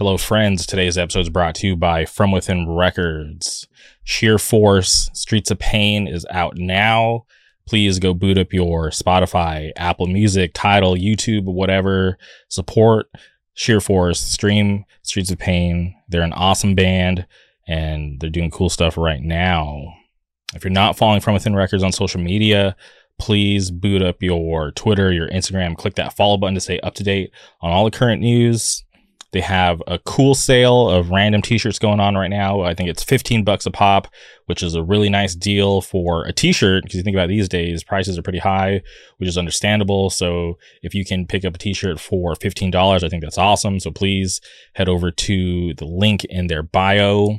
Hello, friends. Today's episode is brought to you by From Within Records. Sheer Force Streets of Pain is out now. Please go boot up your Spotify, Apple Music, Tidal, YouTube, whatever. Support Sheer Force, stream Streets of Pain. They're an awesome band and they're doing cool stuff right now. If you're not following From Within Records on social media, please boot up your Twitter, your Instagram, click that follow button to stay up to date on all the current news they have a cool sale of random t-shirts going on right now. I think it's 15 bucks a pop, which is a really nice deal for a t-shirt because you think about these days, prices are pretty high, which is understandable. So if you can pick up a t-shirt for $15, I think that's awesome. So please head over to the link in their bio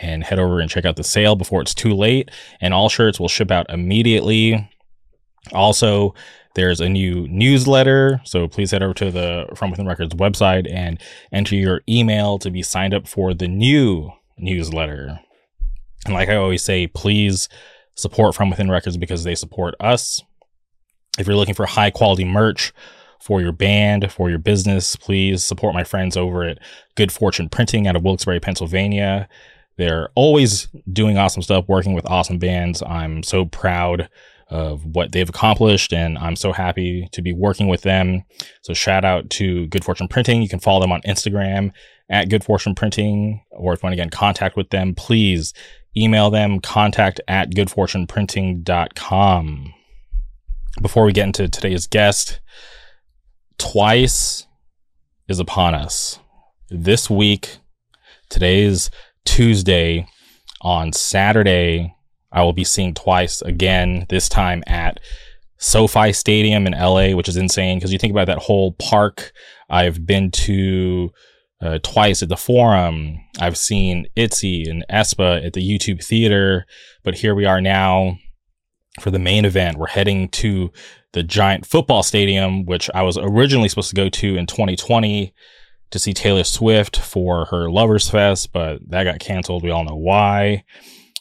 and head over and check out the sale before it's too late. And all shirts will ship out immediately. Also, there's a new newsletter. So please head over to the From Within Records website and enter your email to be signed up for the new newsletter. And like I always say, please support From Within Records because they support us. If you're looking for high quality merch for your band, for your business, please support my friends over at Good Fortune Printing out of Wilkes-Barre, Pennsylvania. They're always doing awesome stuff, working with awesome bands. I'm so proud of what they've accomplished. And I'm so happy to be working with them. So shout out to Good Fortune Printing. You can follow them on Instagram at Good Fortune Printing, or if you want to get in contact with them, please email them contact at goodfortuneprinting.com. Before we get into today's guest, twice is upon us. This week, today is Tuesday. On Saturday, I will be seeing twice again, this time at SoFi Stadium in LA, which is insane because you think about that whole park. I've been to uh, twice at the Forum. I've seen Itzy and aespa at the YouTube Theater, but here we are now for the main event. We're heading to the giant football stadium, which I was originally supposed to go to in 2020 to see Taylor Swift for her Lovers Fest, but that got canceled. We all know why.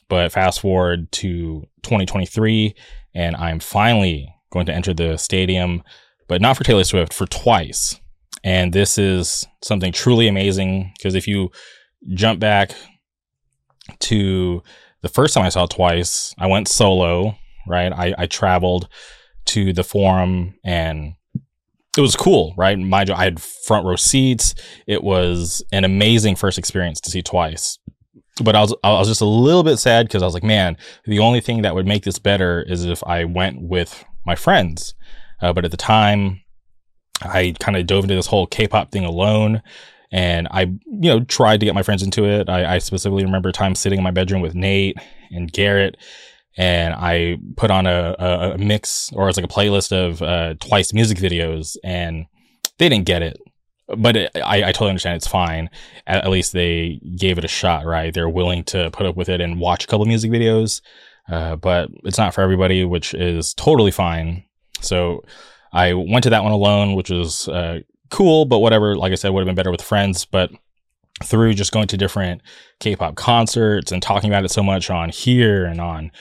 But fast forward to 2023, and I'm finally going to enter the stadium, but not for Taylor Swift, for twice. And this is something truly amazing because if you jump back to the first time I saw twice, I went solo, right? I, I traveled to the forum and it was cool, right? My I had front row seats. It was an amazing first experience to see twice but I was I was just a little bit sad because I was like, man, the only thing that would make this better is if I went with my friends. Uh, but at the time, I kind of dove into this whole K-pop thing alone, and I you know tried to get my friends into it. I, I specifically remember time sitting in my bedroom with Nate and Garrett, and I put on a, a, a mix or it's like a playlist of uh, Twice music videos, and they didn't get it but it, I, I totally understand it's fine. At, at, least they gave it a shot, right? They're willing to put up with it and watch a couple music videos, uh, but it's not for everybody, which is totally fine. So I went to that one alone, which was uh, cool, but whatever. Like I said, would have been better with friends, but through just going to different K-pop concerts and talking about it so much on here and on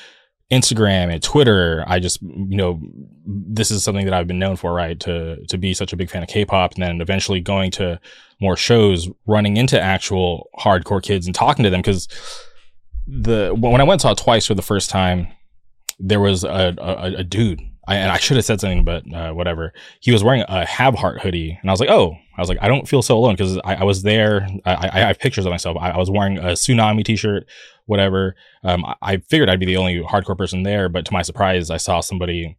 Instagram and Twitter, I just, you know, this is something that I've been known for, right? To, to be such a big fan of K-pop and then eventually going to more shows, running into actual hardcore kids and talking to them. Cause the, when I went saw twice for the first time, there was a, a, a dude I, and I should have said something, but uh, whatever. He was wearing a Have Heart hoodie, and I was like, "Oh, I was like, I don't feel so alone because I, I, was there. I, I, have pictures of myself. I, I, was wearing a tsunami T-shirt, whatever. Um, I figured I'd be the only hardcore person there, but to my surprise, I saw somebody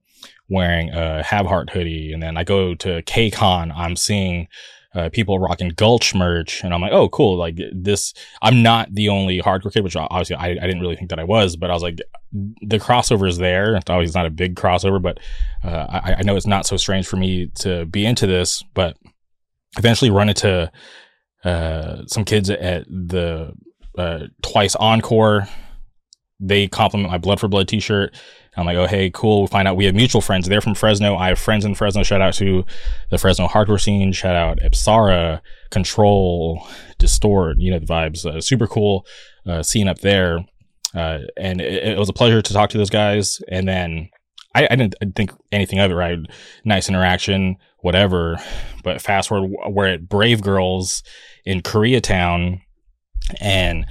wearing a Have Heart hoodie, and then I go to KCON. I'm seeing uh, people rocking Gulch merch, and I'm like, oh, cool. Like this, I'm not the only hardcore kid, which obviously I, I didn't really think that I was, but I was like, the crossover is there. It's always not a big crossover, but uh, I, I know it's not so strange for me to be into this, but eventually run into uh, some kids at the uh, twice encore. They compliment my Blood for Blood t-shirt I'm like, oh, hey, cool. We find out we have mutual friends. They're from Fresno. I have friends in Fresno. Shout out to the Fresno hardcore scene. Shout out Epsara, Control, Distort, you know, the vibes. Uh, super cool uh, scene up there. Uh, and it, it, was a pleasure to talk to those guys. And then I, I didn't think anything of it, right? Nice interaction, whatever. But fast forward, we're at Brave Girls in Koreatown and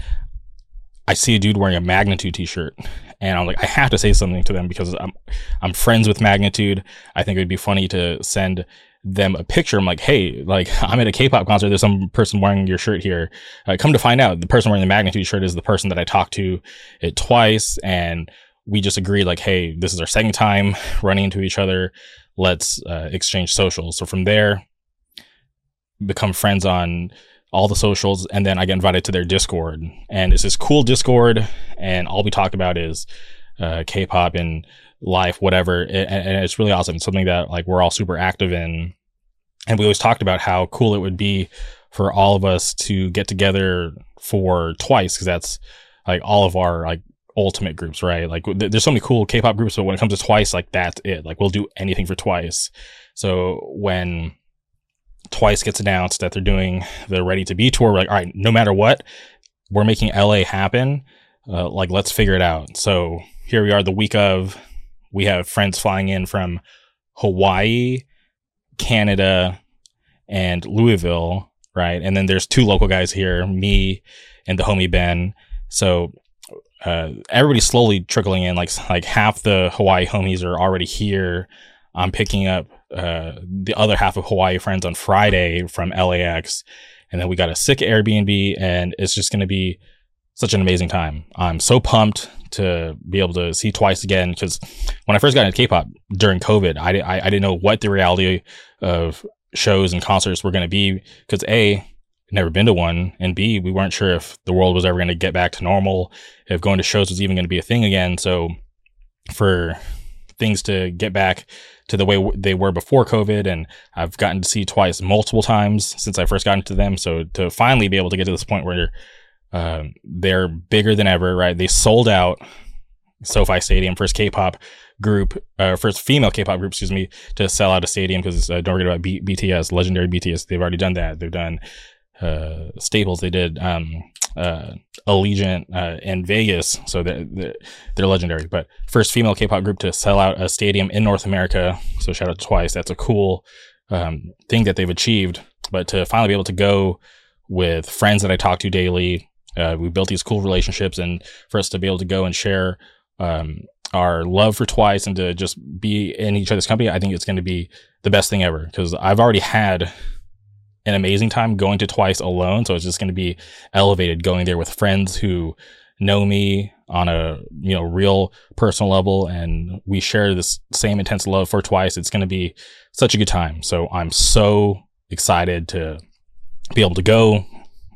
I see a dude wearing a Magnitude t-shirt and I'm like, I have to say something to them because I'm, I'm friends with Magnitude. I think it would be funny to send them a picture. I'm like, hey, like I'm at a K-pop concert. There's some person wearing your shirt here. Uh, come to find out, the person wearing the Magnitude shirt is the person that I talked to it twice, and we just agreed like, hey, this is our second time running into each other. Let's uh, exchange socials. So from there, become friends on all the socials, and then I get invited to their Discord, and it's this cool Discord, and all we talk about is uh, K-pop and life, whatever, and, and it's really awesome. It's something that like we're all super active in, and we always talked about how cool it would be for all of us to get together for twice because that's like all of our like ultimate groups, right? Like th- there's so many cool K-pop groups, but when it comes to Twice, like that's it. Like we'll do anything for Twice. So when Twice gets announced that they're doing the Ready to Be tour, we're like, all right, no matter what, we're making LA happen. Uh, like let's figure it out. So here we are, the week of. We have friends flying in from Hawaii, Canada, and Louisville, right? And then there's two local guys here, me and the homie Ben. So uh, everybody's slowly trickling in. Like like half the Hawaii homies are already here. I'm picking up uh, the other half of Hawaii friends on Friday from LAX, and then we got a sick Airbnb, and it's just going to be such an amazing time. I'm so pumped to be able to see twice again because when I first got into K-pop during COVID, I, I, I didn't know what the reality of shows and concerts were going to be because a never been to one, and B, we weren't sure if the world was ever going to get back to normal, if going to shows was even going to be a thing again. So, for things to get back to the way they were before COVID, and I've gotten to see twice multiple times since I first got into them. So, to finally be able to get to this point where um, they're bigger than ever, right? They sold out SoFi Stadium, first K-pop group, uh, first female K-pop group, excuse me, to sell out a stadium because uh, don't forget about B- BTS, legendary BTS. They've already done that. They've done uh, Staples. They did um, uh, Allegiant uh, in Vegas, so they're, they're, they're legendary. But first female K-pop group to sell out a stadium in North America. So shout out to Twice. That's a cool um, thing that they've achieved. But to finally be able to go with friends that I talk to daily, uh, we built these cool relationships, and for us to be able to go and share um, our love for Twice and to just be in each other's company, I think it's going to be the best thing ever because I've already had an amazing time going to twice alone. So it's just going to be elevated going there with friends who know me on a, you know, real personal level. And we share this same intense love for twice. It's going to be such a good time. So I'm so excited to be able to go.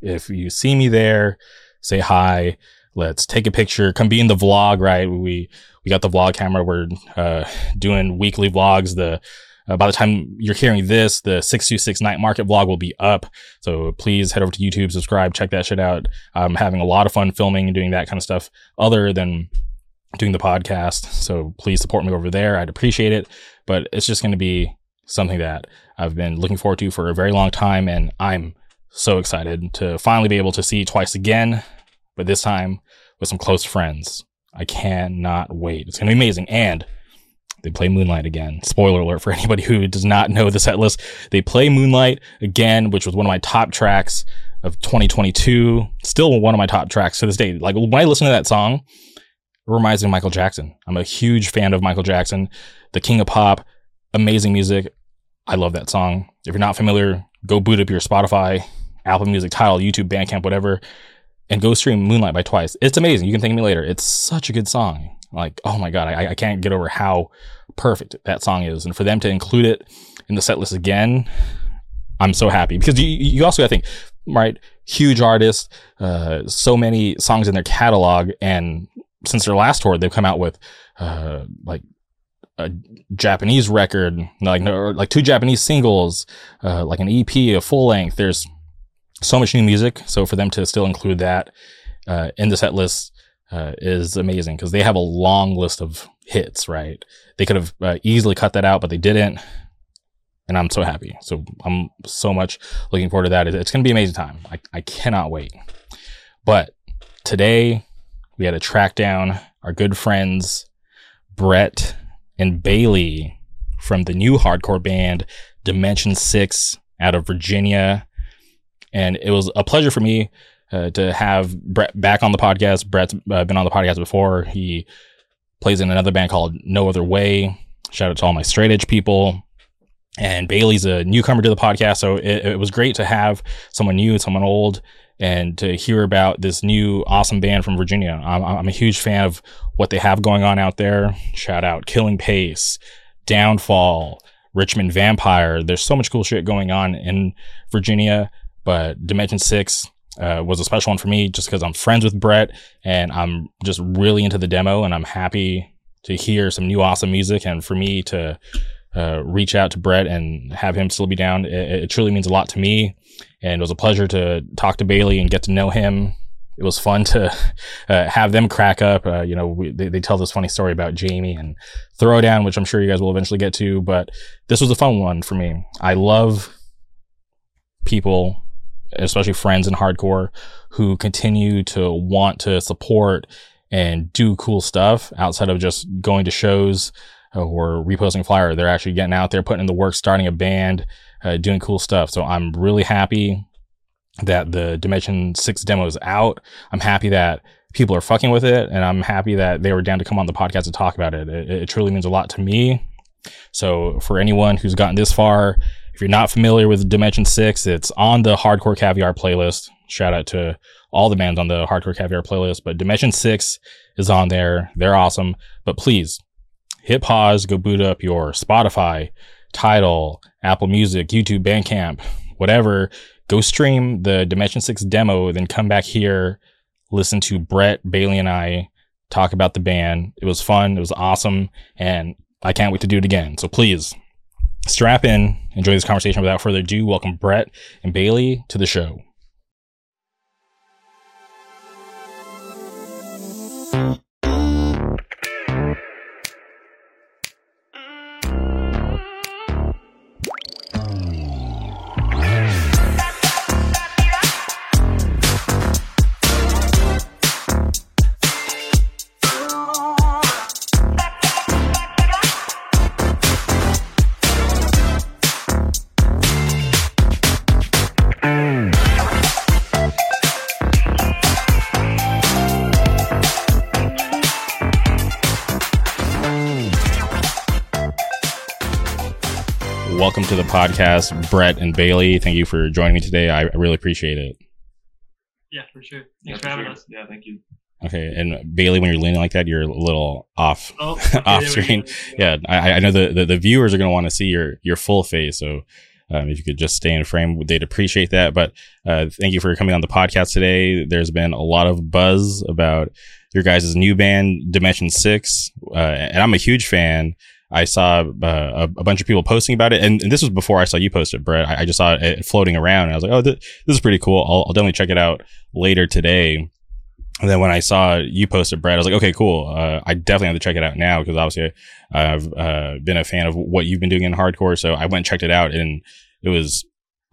If you see me there, say hi. Let's take a picture. Come be in the vlog, right? We, we got the vlog camera. We're, uh, doing weekly vlogs. The, uh, by the time you're hearing this, the 626 night market vlog will be up. So please head over to YouTube, subscribe, check that shit out. I'm having a lot of fun filming and doing that kind of stuff other than doing the podcast. So please support me over there. I'd appreciate it. But it's just going to be something that I've been looking forward to for a very long time. And I'm so excited to finally be able to see twice again, but this time with some close friends. I cannot wait. It's going to be amazing. And they play Moonlight again. Spoiler alert for anybody who does not know the set list. They play Moonlight again, which was one of my top tracks of 2022. Still one of my top tracks to this day. Like when I listen to that song, it reminds me of Michael Jackson. I'm a huge fan of Michael Jackson, the king of pop, amazing music. I love that song. If you're not familiar, go boot up your Spotify, Apple Music, Tidal, YouTube, Bandcamp, whatever, and go stream Moonlight by Twice. It's amazing. You can thank me later. It's such a good song. Like, oh my God, I, I can't get over how perfect that song is. And for them to include it in the set list again, I'm so happy because you, you also, I think, right, huge artist, uh, so many songs in their catalog. And since their last tour, they've come out with, uh, like, a Japanese record, like like two Japanese singles, uh, like an EP, a full length. There's so much new music, so for them to still include that uh, in the set list uh, is amazing because they have a long list of hits, right? They could have uh, easily cut that out, but they didn't. And I'm so happy. So I'm so much looking forward to that. It's going to be amazing time. I, I cannot wait. But today we had to track down our good friends, Brett and Bailey from the new hardcore band Dimension 6 out of Virginia. And it was a pleasure for me uh, to have Brett back on the podcast. Brett's uh, been on the podcast before. He plays in another band called No Other Way. Shout out to all my straight edge people. And Bailey's a newcomer to the podcast, so it, it was great to have someone new, someone old, and to hear about this new awesome band from Virginia. I'm, I'm a huge fan of what they have going on out there. Shout out Killing Pace, Downfall, Richmond Vampire. There's so much cool shit going on in Virginia, but Dimension 6 uh, was a special one for me just because I'm friends with Brett and I'm just really into the demo and I'm happy to hear some new awesome music and for me to uh, reach out to Brett and have him still be down. It, it, truly means a lot to me. And it was a pleasure to talk to Bailey and get to know him. It was fun to uh, have them crack up. Uh, you know, we, they, they, tell this funny story about Jamie and Throwdown, which I'm sure you guys will eventually get to. But this was a fun one for me. I love people, especially friends in hardcore, who continue to want to support and do cool stuff outside of just going to shows or reposting flyer. They're actually getting out there, putting in the work, starting a band, uh, doing cool stuff. So I'm really happy that the Dimension 6 demo is out. I'm happy that people are fucking with it, and I'm happy that they were down to come on the podcast to talk about it. It, it truly means a lot to me. So for anyone who's gotten this far, if you're not familiar with Dimension 6, it's on the Hardcore Caviar playlist. Shout out to all the bands on the Hardcore Caviar playlist, but Dimension 6 is on there. They're awesome. But please hit pause, go boot up your Spotify, Tidal, Apple Music, YouTube, Bandcamp, whatever. Go stream the Dimension 6 demo, then come back here, listen to Brett, Bailey, and I talk about the band. It was fun. It was awesome. And I can't wait to do it again. So please strap in, enjoy this conversation. Without further ado, welcome Brett and Bailey to the show. Podcast, Brett and Bailey. Thank you for joining me today. I really appreciate it. Yeah, for sure. Thanks yeah, for, for having sure. us. Yeah, thank you. Okay, and Bailey, when you're leaning like that, you're a little off oh, okay, off screen. Yeah, I, I, know the, the, the viewers are going to want to see your your full face, so um, if you could just stay in frame, they'd appreciate that. But uh, thank you for coming on the podcast today. There's been a lot of buzz about your guys' new band, Dimension Six, uh, and I'm a huge fan. I saw uh, a, bunch of people posting about it, and, and, this was before I saw you post it, Brett. I, I just saw it floating around, and I was like, "Oh, th- this is pretty cool. I'll, I'll, definitely check it out later today." And then when I saw you post it, Brett, I was like, "Okay, cool. Uh, I definitely have to check it out now because obviously I've uh, been a fan of what you've been doing in hardcore." So I went and checked it out, and it was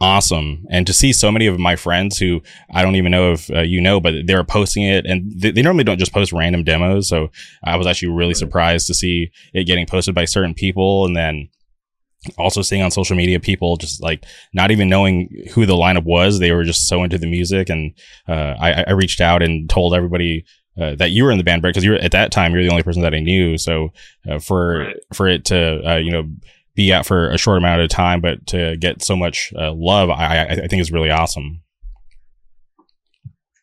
awesome. And to see so many of my friends who I don't even know if uh, you know, but they're posting it and they, they, normally don't just post random demos. So I was actually really surprised to see it getting posted by certain people. And then also seeing on social media people just like not even knowing who the lineup was. They were just so into the music. And uh, I, I, reached out and told everybody uh, that you were in the band, Brett, because you're at that time, you're the only person that I knew. So uh, for, right. for it to, uh, you know, be out for a short amount of time, but to get so much uh, love, I, I, think is really awesome.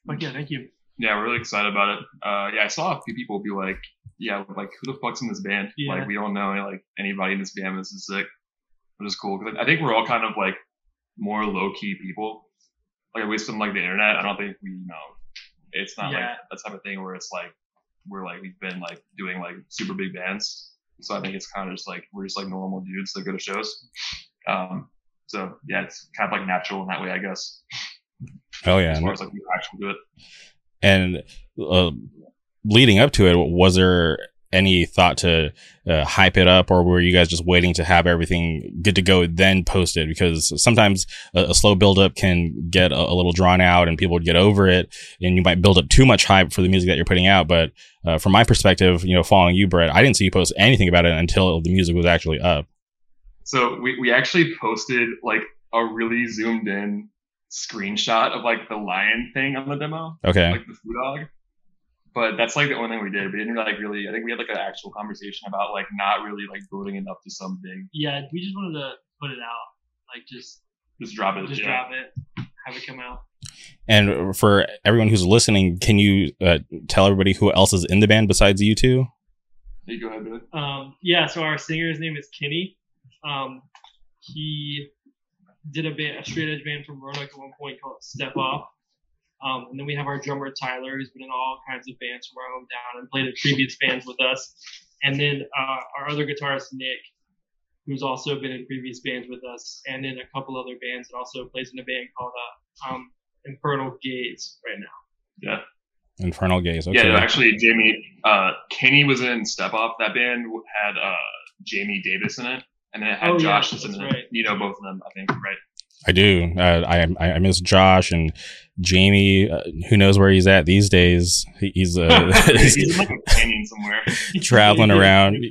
Like, yeah, thank you. Yeah, we're really excited about it. Uh, yeah, I saw a few people be like, yeah, like who the fuck's in this band? Yeah. Like we don't know like anybody in this band. This is sick, which is cool because I think we're all kind of like more low key people. Like at least on like the internet, I don't think we you know it's not yeah. like that type of thing where it's like we're like we've been like doing like super big bands. So I think it's kind of just like we're just like normal dudes that go to shows. Um, so yeah, it's kind of like natural in that way, I guess. Oh yeah, as far as like the actual do it. And uh, leading up to it, was there any thought to uh, hype it up, or were you guys just waiting to have everything good to go then post it? Because sometimes a, a slow build up can get a, a, little drawn out, and people would get over it, and you might build up too much hype for the music that you're putting out. But uh, from my perspective, you know, following you, Brett, I didn't see you post anything about it until the music was actually up. So we we actually posted like a really zoomed in screenshot of like the lion thing on the demo, Okay. like the foo dog. But that's like the only thing we did. We didn't like really. I think we had like an actual conversation about like not really like building it up to something. Yeah, we just wanted to put it out, like just Just drop it. just yeah. drop it, have it come out. And for everyone who's listening, can you uh, tell everybody who else is in the band besides you two? You go ahead, Billy. Um, yeah, so our singer's name is Kenny. Um, he did a band, a straight edge band from Roanoke at one point called Step Off. Um, and then we have our drummer Tyler, who's been in all kinds of bands from our hometown and played in previous bands with us. And then uh, our other guitarist Nick, who's also been in previous bands with us, and in a couple other bands, and also plays in a band called uh, um, Infernal Gaze right now. Yeah. Infernal Gaze. Okay. Yeah, actually, Jamie, uh, Kenny was in Step Off. That band had uh, Jamie Davis in it, and then it had Oh, yeah, Josh in that's it. right. You know both of them, I think, right? I do. Uh, I, I I miss Josh and Jamie. Uh, who knows where he's at these days? He, he's uh, He's like a canyon somewhere. traveling around.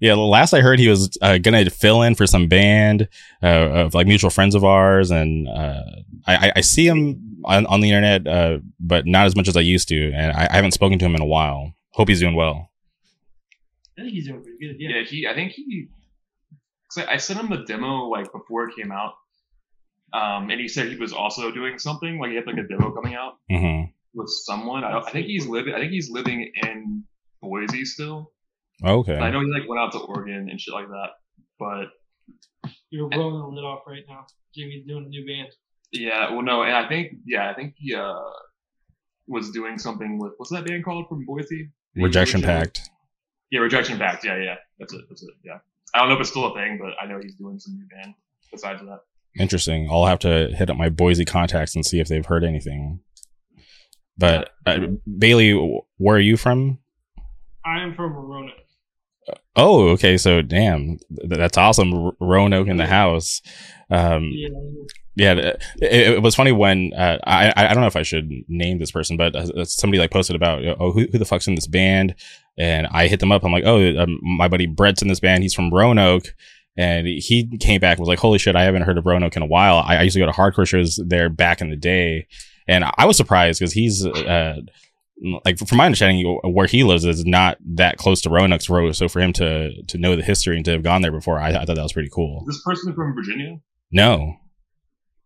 Yeah, last I heard, he was uh, gonna fill in for some band uh, of like mutual friends of ours, and uh, I, I- I see him on, on the internet, uh, but not as much as I used to, and I, I haven't spoken to him in a while. Hope he's doing well. I think he's doing pretty good. Yeah. Yeah, he. I think he. I I sent him the demo like before it came out, um, and he said he was also doing something like he had like a demo coming out hmm with someone. I, I think he's living. I think he's living in Boise still. Okay. I know he like went out to Oregon and shit like that. But You're rolling the lid off right now. Jimmy's doing a new band. yeah, well, no, and I think yeah, I think he uh was doing something with what's that band called from Boise? The Rejection original- Pact. Yeah, Rejection Pact. Yeah, yeah, that's it. That's it. Yeah, I don't know if it's still a thing, but I know he's doing some new band besides that. Interesting. I'll have to hit up my Boise contacts and see if they've heard anything. But uh, Bailey, where are you from? I am from Roanoke. Oh, okay. So, damn, that's awesome. Roanoke in the house. Um, Yeah. yeah, it, it was funny when uh, I I don't know if I should name this person, but uh, somebody like posted about oh who, who the fuck's in this band, and I hit them up. I'm like, oh, um, my buddy Brett's in this band. He's from Roanoke. And he came back and was like, holy shit, I haven't heard of Roanoke in a while. I, I used to go to hardcore shows there back in the day. And I was surprised because he's, uh, like from my understanding, where he lives is not that close to Roanoke's road. So for him to to know the history and to have gone there before, I, I thought that was pretty cool. This person from Virginia? No,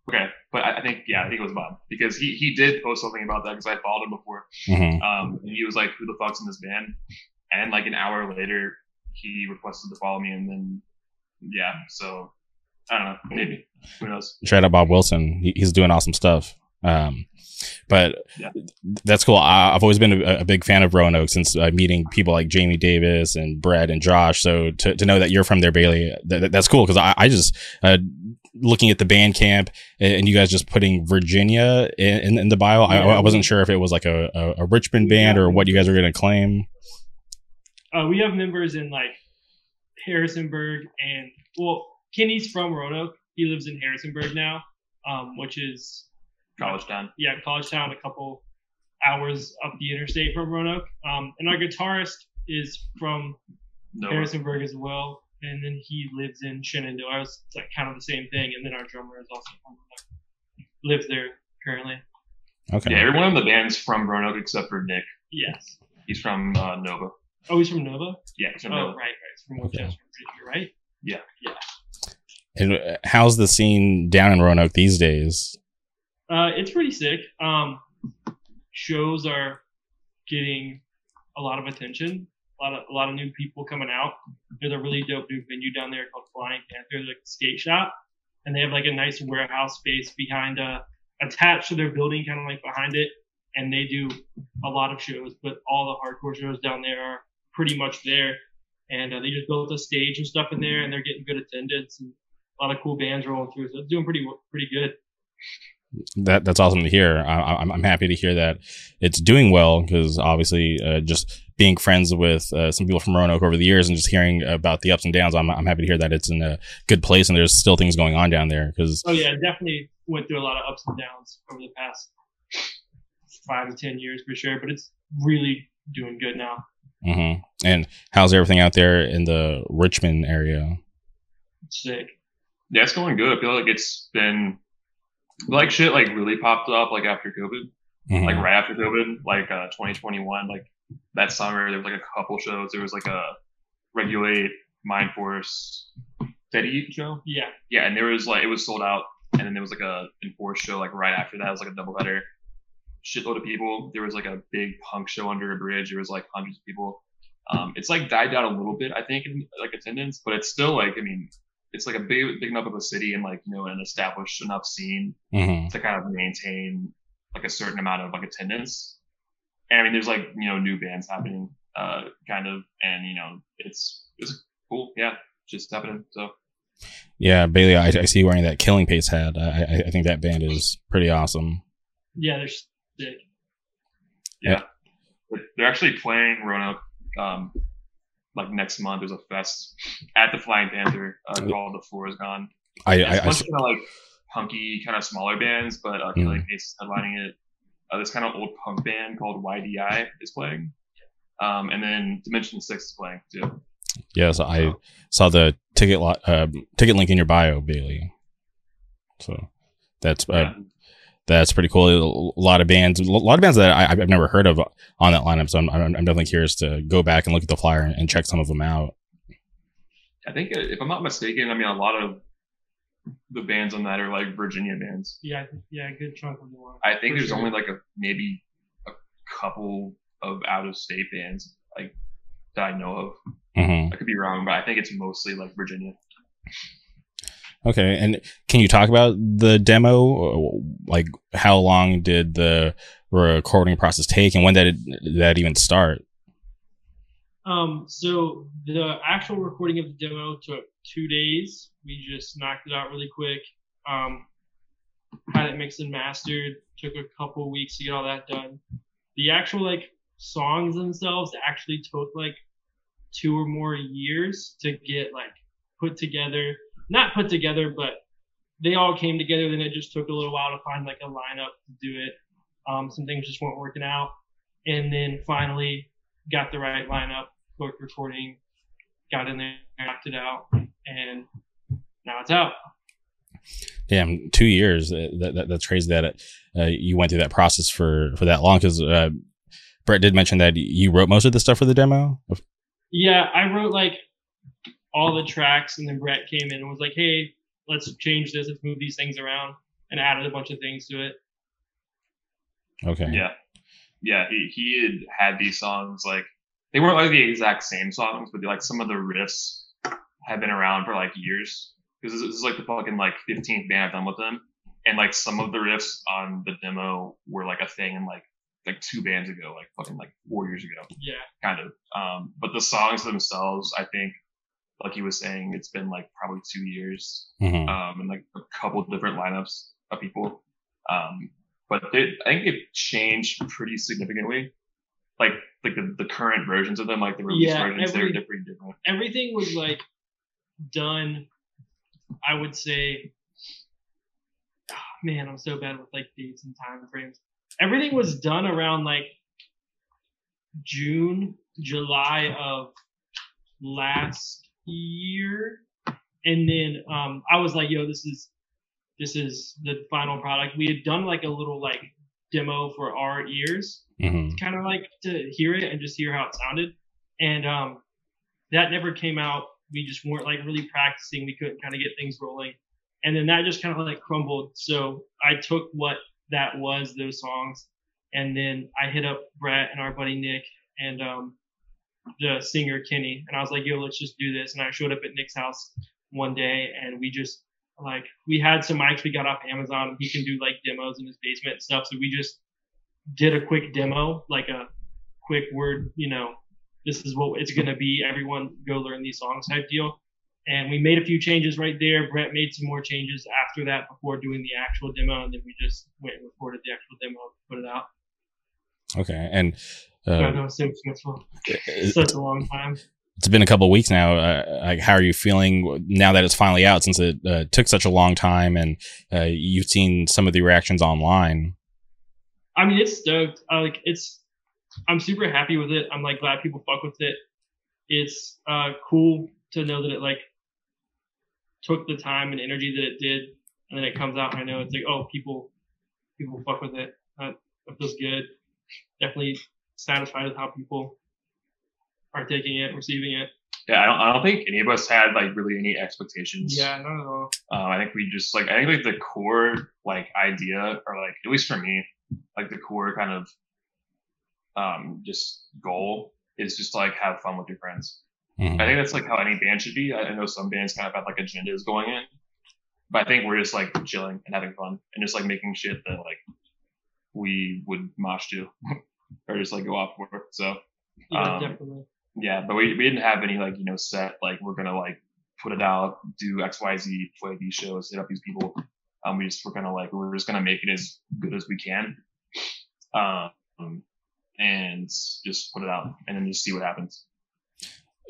Okay, but I think yeah, I think it was Bob because he he did post something about that because I followed him before. hmm Um, and he was like, "Who the fuck's in this band?" And like an hour later, he requested to follow me, and then yeah, so I don't know, maybe who knows? shout out Bob Wilson. He's doing awesome stuff. Um, but Yeah. that's cool. I, I've always been a, a big fan of Roanoke since uh, meeting people like Jamie Davis and Brett and Josh. So to, to know that you're from there, Bailey, that, that's cool because I, I just uh, looking at the Bandcamp and, you guys just putting Virginia in, in, in the bio. I, I wasn't sure if it was like a, a, a Richmond band or what you guys are going to claim. Uh, we have members in like Harrisonburg and well, Kenny's from Roanoke. He lives in Harrisonburg now, um, which is College town. yeah, college town, a couple hours up the interstate from Roanoke. Um, and our guitarist is from No, Harrisonburg as well, and then he lives in Shenandoah. It's like kind of the same thing. And then our drummer is also from Roanoke, lives there currently. Okay. yeah, everyone in the band's from Roanoke except for Nick. Yes. He's from uh, Nova. Oh, he's from Nova. Yeah, he's from Oh, right, Nova. right. He's from Okay. Winchester, Virginia, right? Yeah, yeah. And uh, how's the scene down in Roanoke these days? Uh, it's pretty sick. Um, shows are getting a lot of attention. A lot of a lot of new people coming out. There's a really dope new venue down there called Flying Panther, like a skate shop, and they have like a nice warehouse space behind a attached to their building, kind of like behind it. And they do a lot of shows, but all the hardcore shows down there are pretty much there. And uh, they just built a stage and stuff in there, and they're getting good attendance and a lot of cool bands rolling through. So it's doing pretty pretty good. that that's awesome to hear. I, I'm I'm happy to hear that it's doing well because obviously uh, just being friends with uh, some people from Roanoke over the years and just hearing about the ups and downs, I'm I'm happy to hear that it's in a good place and there's still things going on down there because Oh yeah, definitely went through a lot of ups and downs over the past five to ten years for sure, but it's really doing good now. Hmm and how's everything out there in the Richmond area? Sick. Yeah, it's going good. I feel like it's been like shit like really popped up like after COVID, Mhm. like right after COVID, like uh 2021, like that summer there was like a couple shows. There was like a Regulate, Mind Force, Teddy show. Yeah. Yeah, and there was like it was sold out, and then there was like a Enforce show like right after that. It was like a double header. Shitload of people. There was like a big punk show under a bridge. There was like hundreds of people. Um, it's like died down a little bit, I think, in like attendance, but it's still like I mean, it's like a big big enough of a city and like you know an established enough scene Mhm. to kind of maintain like a certain amount of like attendance. And I mean, there's like you know new bands happening, uh, kind of, and you know it's it's cool, yeah, just happening. So Yeah, Bailey, I, I see you wearing that Killing Pace hat. I, I, I think that band is pretty awesome. Yeah, they're sick. But they're actually playing Roanoke, um, like next month. There's a fest at the Flying Panther uh, called The Floor Is Gone. I, It's I, a I bunch of kind of like punky, kind of smaller bands, but uh, Mm. Killing Pace is headlining it. Uh, this kind of old punk band called YDI is playing. Um, and then Dimension Six is playing too. yes, I saw the ticket lot, uh, ticket link in your bio, Bailey. So that's uh, Yeah. That's pretty cool. A lot of bands, a lot of bands that I, I've never heard of on that lineup. So I'm, I'm I'm definitely curious to go back and look at the flyer and, and check some of them out. I think uh, if I'm not mistaken, I mean a lot of the bands on that are like Virginia bands. Yeah, I think- yeah, a good chunk of them. I think For there's sure. only like a maybe a couple of out of state bands like that I know of. hmm I could be wrong, but I think it's mostly like Virginia. Okay, and can you talk about the demo? Like, how long did the recording process take, and when did it, did that even start? Um, so the actual recording of the demo took two days. We just knocked it out really quick. Um, had it mixed and mastered. Took a couple weeks to get all that done. The actual like songs themselves actually took like two or more years to get like put together. Not put together, but they all came together. Then it just took a little while to find like a lineup to do it. Um, some things just weren't working out, and then finally got the right lineup, booked recording, got in there, knocked it out, and now it's out. Damn, two years. That, that, that's crazy that it, uh, you went through that process for for that long. Because uh, Brett did mention that you wrote most of the stuff for the demo. Yeah, I wrote like all the tracks, and then Brett came in and was like, "Hey, let's change this. Let's move these things around," and added a bunch of things to it. Okay. Yeah, yeah. He, he had had these songs like they weren't like the exact same songs, but like some of the riffs had been around for like years. Because this, this is like the fucking like 15th band I've done with them, and like some of the riffs on the demo were like a thing in like like two bands ago, like fucking like four years ago. Yeah, kind of. Um, but the songs themselves, I think, like he was saying, it's been like probably two years, hmm um, and like a couple different lineups of people. Um, but they, I think it changed pretty significantly. Like like the, the current versions of them, like the release Yeah, versions, every- they're, they're pretty different. everything was like done. I would say, ah, man, I'm so bad with like dates and time frames. Everything was done around like June, July of last year, and then um, I was like, "Yo, this is this is the final product." We had done like a little like demo for our ears, hmm kind of like to hear it and just hear how it sounded. And um, that never came out. We just weren't like really practicing. We couldn't kind of get things rolling. And then that just kind of like crumbled. So I took what that was, those songs, and then I hit up Brett and our buddy Nick and um, the singer Kenny. And I was like, yo, let's just do this. And I showed up at Nick's house one day and we just like, we had some mics we got off Amazon. He can do like demos in his basement and stuff. So we just did a quick demo, like a quick word, you know, this is what it's to be. Everyone go learn these songs type deal. And we made a few changes right there. Brett made some more changes after that before doing the actual demo. And then we just went and recorded the actual demo, put it out. Okay, and uh, that was so stressful. it- Such a long time. it's been a couple of weeks now. Uh, like, how are you feeling now that it's finally out? Since it uh, took such a long time, and uh, you've seen some of the reactions online. I mean, it's stoked. I like it's. I'm super happy with it. I'm like glad people fuck with it. It's uh, cool to know that it like took the time and energy that it did and then it comes out and I know it's like, oh, people people fuck with it. That, that feels good. Definitely satisfied with how people are taking it, receiving it. Yeah, I don't, I don't think any of us had like really any expectations. Yeah, not at all. Uh, I think we just like I think like the core like idea or like at least for me, like the core kind of um just goal is just to, like have fun with your friends. Mhm. I think that's like how any band should be. I I know some bands kind of have like agendas going in, but I think we're just like chilling and having fun and just like making shit that like we would mosh to or just like go off work. So Yeah, Um, definitely. yeah, but we, we didn't have any like you know set like we're gonna like put it out, do X Y Z, play these shows, hit up these people. Um, we just we're gonna like we're just gonna make it as good as we can, um, and just put it out and then just see what happens.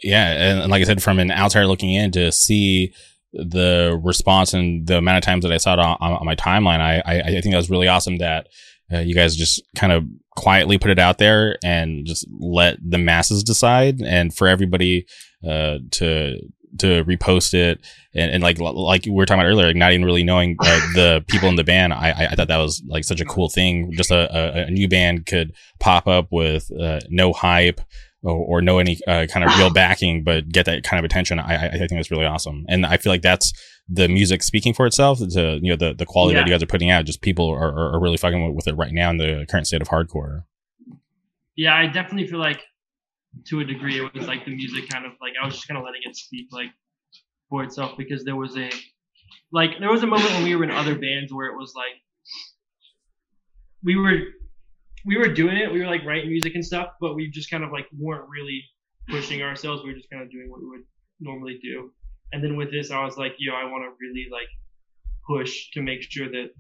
yeah and, and like i said from an outsider looking in to see the response and the amount of times that i saw it on, on my timeline i i, I think that was really awesome that uh, you guys just kind of quietly put it out there and just let the masses decide and for everybody uh to to repost it. And, and like like we were talking about earlier like not even really knowing uh, the people in the band. I, I i thought that was like such a cool thing. Just a, a, a new band could pop up with uh, no hype or, or no any uh, kind of real backing, but get that kind of attention. I, I I think that's really awesome, and I feel like that's the music speaking for itself. To you know the the quality that you guys are putting out, just people are, are, are really fucking with it right now in the current state of hardcore. Yeah, I definitely feel like to a degree it was like the music kind of like I was just kind of letting it speak like for itself because there was a like there was a moment when we were in other bands where it was like we were we were doing it we were like writing music and stuff but we just kind of like weren't really pushing ourselves we were just kind of doing what we would normally do and then with this I was like yo I want to really like push to make sure that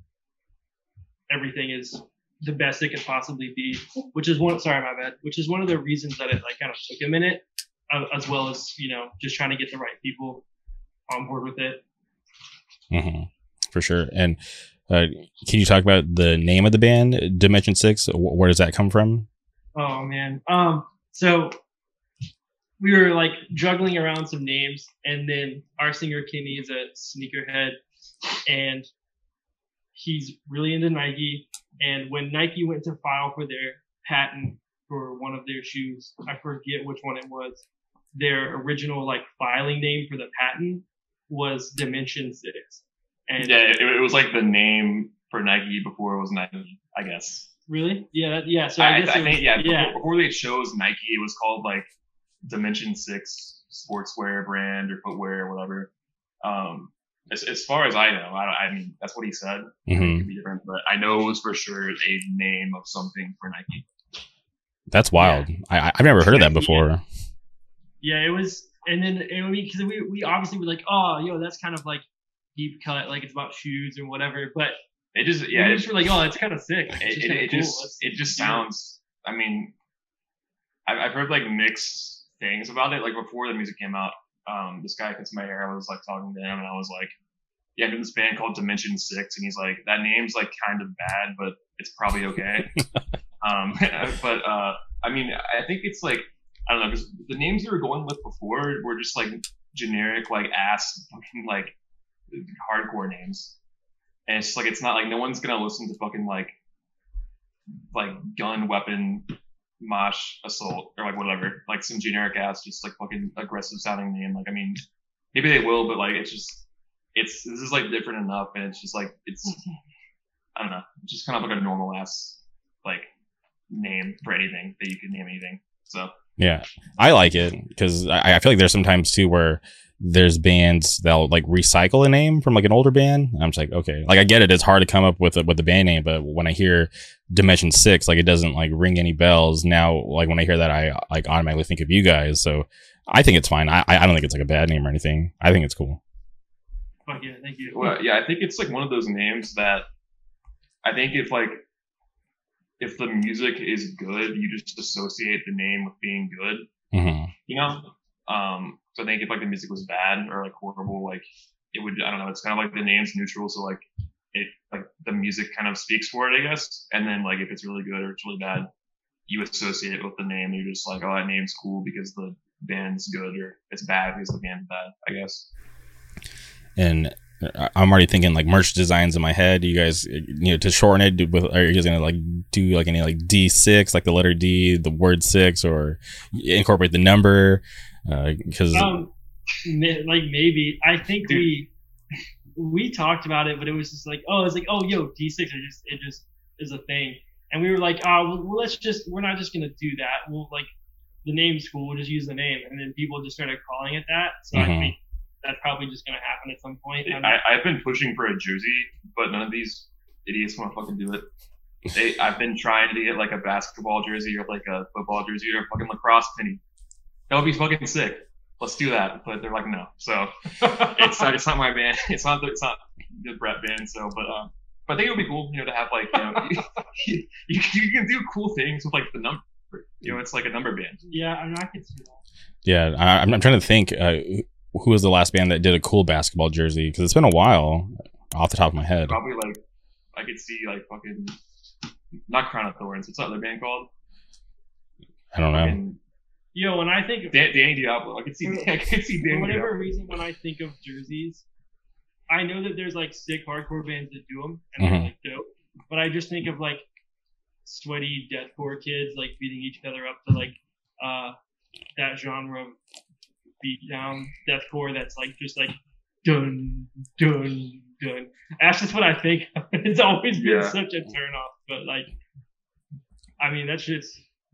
everything is the best it could possibly be which is one sorry my bad which is one of the reasons that it like kind of took a minute uh, as well as you know just trying to get the right people on board with it hmm For sure. And uh, can you talk about the name of the band, Dimension Six? Where does that come from? oh man um so we were like juggling around some names and then our singer kenny is a sneakerhead and he's really into nike. And when nike went to file for their patent for one of their shoes i forget which one it was their original like filing name for the patent was dimension six. And Yeah, it, it was like the name for Nike before it was Nike, I guess. really? Yeah yeah so i, I, I, guess it was- think yeah, yeah. Before, before they chose Nike, it was called like Dimension Six sportswear brand or footwear or whatever. Um, as, as far as I know, I, I mean that's what he said. It hmm could be different, but I know it was for sure a name of something for Nike. That's wild. I I- I've never heard of that before. Yeah, it was, and then and we because we we obviously were like, oh, yo, that's kind of like deep cut, like it's about shoes or whatever. But It just yeah, yeah, we it, just were like, oh, it's kind of sick. It's it, just it, it cool. just it just sounds. I mean, I've, I've heard like mixed things about it. Like before the music came out, um, this guy cuts my hair. I was like talking to him, and I was like, "Yeah, I'm in this band called Dimension Six, and he's like, "That name's like kind of bad, but it's probably okay." um, but uh, I mean, I think it's like I don't know because the names they were going with before were just like generic, like ass, fucking like hardcore names. And it's just like it's not like no one's gonna listen to fucking like like gun weapon mosh assault or like whatever. Like some generic ass just like fucking aggressive sounding name. Like I mean maybe they will but like it's just it's this is like different enough and it's just like it's I don't know. Just kind of like a normal ass like name for anything that you could name anything so. Yeah, I like it because I, I feel like there's sometimes too where there's bands that'll like recycle a name from like an older band. I'm just like, okay, like I get it. It's hard to come up with a, with the band name, but when I hear Dimension Six, like it doesn't like ring any bells. Now, like when I hear that, I like automatically think of you guys. So I think it's fine. I I don't think it's like a bad name or anything. I think it's cool. Fuck yeah, thank you. Well, yeah, I think it's like one of those names that I think if like if the music is good, you just associate the name with being good, hmm you know. Um, so I think if like the music was bad or like horrible, like it would I don't know. It's kind of like the name's neutral, so like it like the music kind of speaks for it, I guess. And then like if it's really good or it's really bad, you associate it with the name. You're just like, oh, that name's cool because the band's good, or it's bad because the band's bad, I guess. And uh, I'm already thinking like merch designs in my head. You guys, uh, you know, to shorten it, with are you guys gonna like do like any like D six, like the letter D, the word six, or incorporate the number? Because uh, um, like maybe I think Dude. we we talked about it, but it was just like, oh, it's like, oh, yo, D six, it just it just is a thing, and we were like, oh, well, let's just we're not just gonna do that. We'll like the name's cool. We'll just use the name, and then people just started calling it that. So mm-hmm. I think that's probably just gonna happen at some point. I, I've been pushing for a jersey, but none of these idiots want to fucking do it. They, I've been trying to get like a basketball jersey or like a football jersey or a fucking lacrosse penny. That would be fucking sick. Let's do that. But they're like, no. So it's not, it's not my band. It's not the, it's not the Brett band. So, but um, but I think it would be cool, you know, to have like you know, you, you, you can do cool things with like the number. You know, it's like a number band. Yeah, I mean, I could see that. Yeah, I, am trying to think. Uh, who was the last band that did a cool basketball jersey? Because it's been a while, off the top of my head. Probably like I could see like fucking not Crown of Thorns. What's that other band called? I don't know. Yo, when I think of Dan- Danny Diablo, I could see. I could see Danny. For whatever Diablo. reason, when I think of jerseys, I know that there's like sick hardcore bands that do them and mm-hmm. they're like dope. But I just think of like sweaty deathcore kids like beating each other up to like uh that genre of beat down deathcore that's like just like dun dun dun. That's just what I think. it's always been yeah. such a turn off, but like, I mean, that's just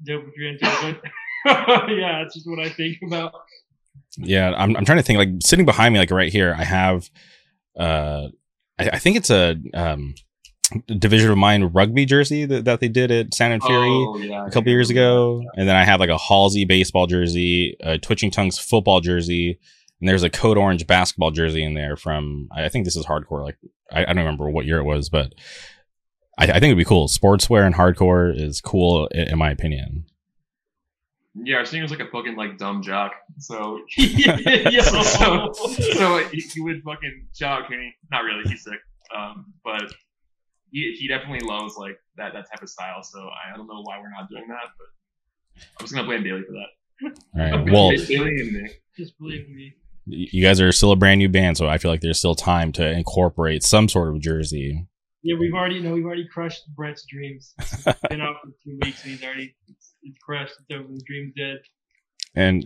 dope if you're into it. yeah, that's just what I think about. Yeah, I'm I'm trying to think. Like sitting behind me, like right here, I have, uh, I, I think it's a um Division of Mind rugby jersey that, that they did at Sound and Fury oh, yeah, a couple years ago. And then I have like a Halsey baseball jersey, a Twitching Tongues football jersey, and there's a Code Orange basketball jersey in there from, I think this is hardcore. Like, I, I don't remember what year it was, but I, I, think it'd be cool. Sportswear and hardcore is cool, in, in my opinion. Yeah, our singer's like a fucking like dumb jock. So, yeah, so, so, so he, he would fucking shout Kenny. Not really, he's sick. Um, but he, he definitely loves like that that type of style. So I, I don't know why we're not doing that, but I'm just gonna blame Bailey for that. All right. Well, Bailey and Nick. Just believe me. You guys are still a brand new band, so I feel like there's still time to incorporate some sort of jersey. Yeah, we've already you know we've already crushed Brett's dreams. It's been out for two weeks, and he's already it's, it's crushed. It's over. The dream's dead. And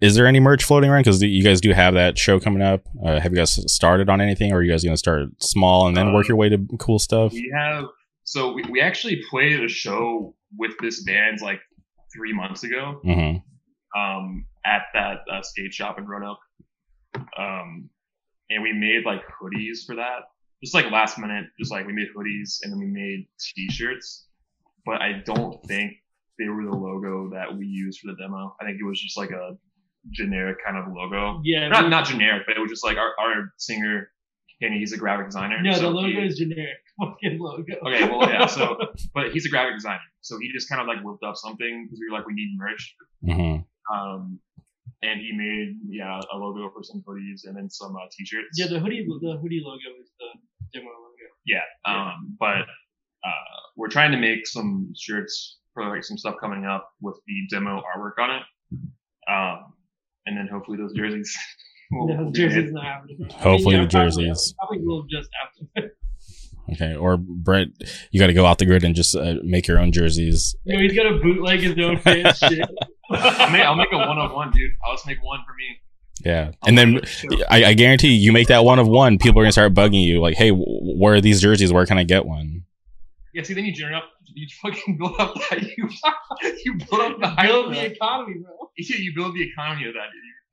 is there any merch floating around? Because you guys do have that show coming up. Uh, have you guys started on anything, or are you guys going to start small and then uh, work your way to cool stuff? We have. So we, we actually played a show with this band like three months ago mm-hmm. um, at that uh, skate shop in Roanoke. Um, and we made like hoodies for that. Just like last minute, just like we made hoodies and then we made t-shirts. But I don't think they were the logo that we used for the demo. I think it was just like a generic kind of logo. Yeah. Not not generic, but it was just like our, our singer Kenny, he's a graphic designer. No, so the logo he, is generic. Fucking logo. Okay, well yeah, so but he's a graphic designer. So he just kind of like whipped up something because we were like, we need merch. Mm-hmm. Um and he made yeah a logo for some hoodies and then some uh, t-shirts. Yeah, the hoodie the hoodie logo is the demo logo. Yeah, yeah. um, but uh, we're trying to make some shirts for like some stuff coming up with the demo artwork on it. Um, and then hopefully those jerseys. Will, no, jerseys not happening. Hopefully I mean, yeah, the jerseys. Probably, probably will just happen. Okay, or Brett, you got to go out the grid and just uh, make your own jerseys. No, he's got to bootleg his own fan shit. I'll, make, I'll make a one of one, dude. I'll just make one for me. Yeah, I'll and then I, I, guarantee you make that one of one, people are gonna start bugging you like, "Hey, where are these jerseys? Where can I get one?" Yeah, see, then you generate up, you fucking build up that you you build up the hype. Build the economy, bro. Yeah, you build the economy of that.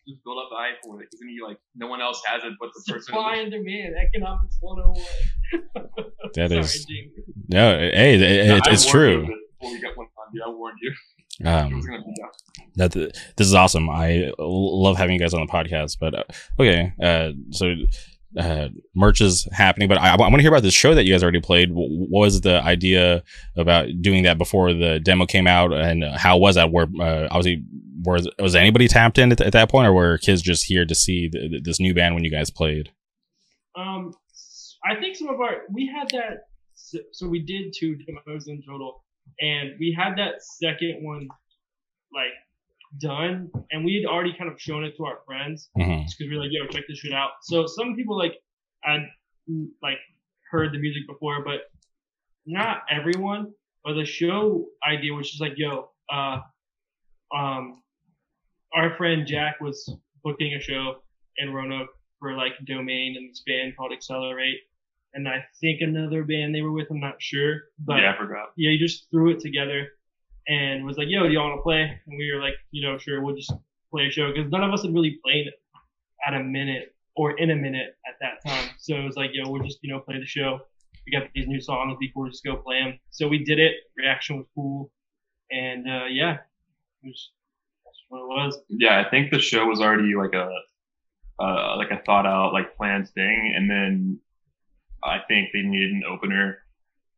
You just build up the hype for it because then you like no one else has it but the person. Supply and demand, economics 101. that Sorry, is. No, hey, it, it, it's true. Before we got one time, I warned you. Um, that this is awesome. I love having you guys on the podcast. But uh, okay, uh, so uh, merch is happening, but I, I want to hear about this show that you guys already played. What was the idea about doing that before the demo came out, and how was that? Where uh, obviously was was anybody tapped in at, at, that point, or were kids just here to see the, this new band when you guys played? Um, I think some of our we had that. So we did two demos in total, and we had that second one like done, and we had already kind of shown it to our friends Mhm. just because we were like, "Yo, check this shit out." So some people like had like heard the music before, but not everyone. But the show idea was just like, "Yo, uh, um, our friend Jack was booking a show in Roanoke for like Domain and this band called Accelerate, and I think another band they were with. I'm not sure, but yeah, I forgot. yeah, he just threw it together and was like, "Yo, do y'all want to play?" And we were like, "You know, sure, we'll just play a show," because none of us had really played at a minute or in a minute at that time. So it was like, "Yo, we'll just you know play the show." We got these new songs, cool, just go play them. So we did it. Reaction was cool, and uh, yeah, it was, that's what it was. Yeah, I think the show was already like a uh, like a thought out like planned thing, and then I think they needed an opener.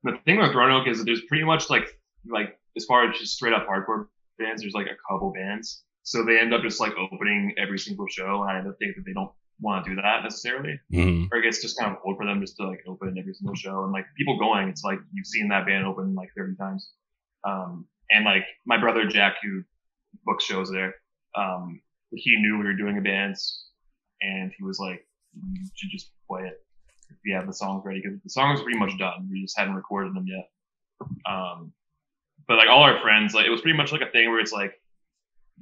The thing with Roanoke is there's pretty much like like as far as just straight up hardcore bands, there's like a couple bands, so they end up just like opening every single show, and I end up thinking that they don't want to do that necessarily, Mhm. or I guess just kind of old for them just to like open every single show, and like people going, it's like you've seen that band open like 30 times, um, and like my brother Jack who books shows there, um, he knew we were doing a band, and he was like, you should just play it if we have the songs ready because the songs was pretty much done. We just hadn't recorded them yet. Um, but like all our friends, like it was pretty much like a thing where it's like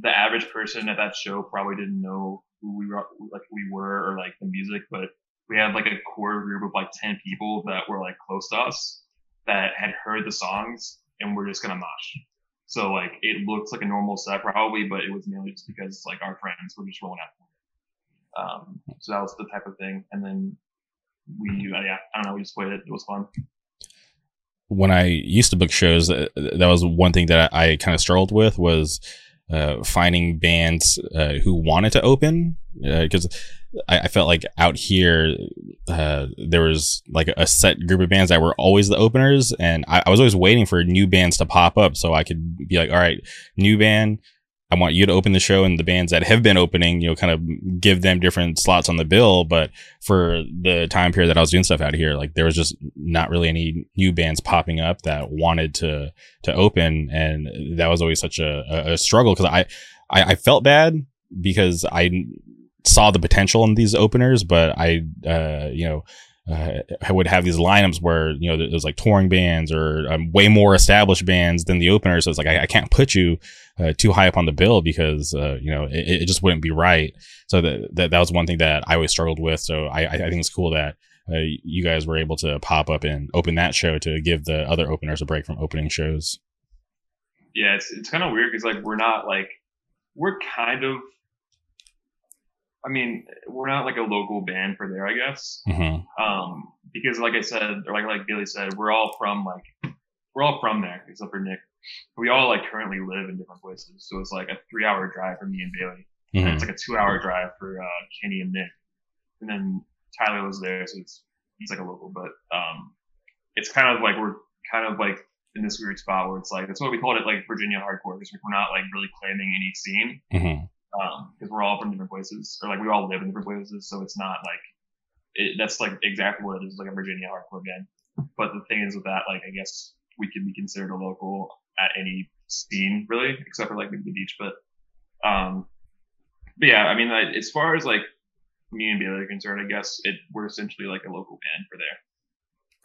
the average person at that show probably didn't know who we were, like we were or like the music, but we had like a core group of like 10 people that were like close to us that had heard the songs and we're just gonna mosh. So like it looked like a normal set probably, but it was mainly just because like our friends were just rolling out. Um, so that was the type of thing. And then we, yeah, I don't know, we just played it. It was fun. When I used to book shows, uh, that was one thing that I, kind of struggled with was uh, finding bands uh, who wanted to open because I, I felt like out here uh, there was like a set group of bands that were always the openers, and I, I was always waiting for new bands to pop up so I could be like, all right, new band. I want you to open the show and the bands that have been opening, you know, kind of give them different slots on the bill. But for the time period that I was doing stuff out here, like there was just not really any new bands popping up that wanted to to open, and that was always such a, a, struggle because I, I I felt bad because I saw the potential in these openers, but I uh you know. Uh, I would have these lineups where you know there's like touring bands or um, way more established bands than the openers. So it's like I, I can't put you uh, too high up on the bill because uh, you know it, it just wouldn't be right. So that, that that was one thing that I always struggled with. So I I think it's cool that uh, you guys were able to pop up and open that show to give the other openers a break from opening shows. Yeah, it's it's kind of weird because like we're not like we're kind of. I mean, we're not like a local band for there, I guess. hmm Um, because like I said, or like like Billy said, we're all from like we're all from there except for Nick. We all like currently live in different places, so it's like a three-hour drive for me and Bailey. And hmm it's like a two-hour drive for uh, Kenny and Nick. And then Tyler was there, so it's he's like a local, but um, it's kind of like we're kind of like in this weird spot where it's like that's why we called it like Virginia hardcore because we're not like really claiming any scene because we're all from different places or like we all live in different places, so it's not like it, that's like exactly what it is like a Virginia hardcore band. But the thing is with that, like I guess we can be considered a local at any scene really, except for like maybe the beach. But um, but yeah, I mean, like, as far as like me and Bailey are concerned, I guess it we're essentially like a local band for there.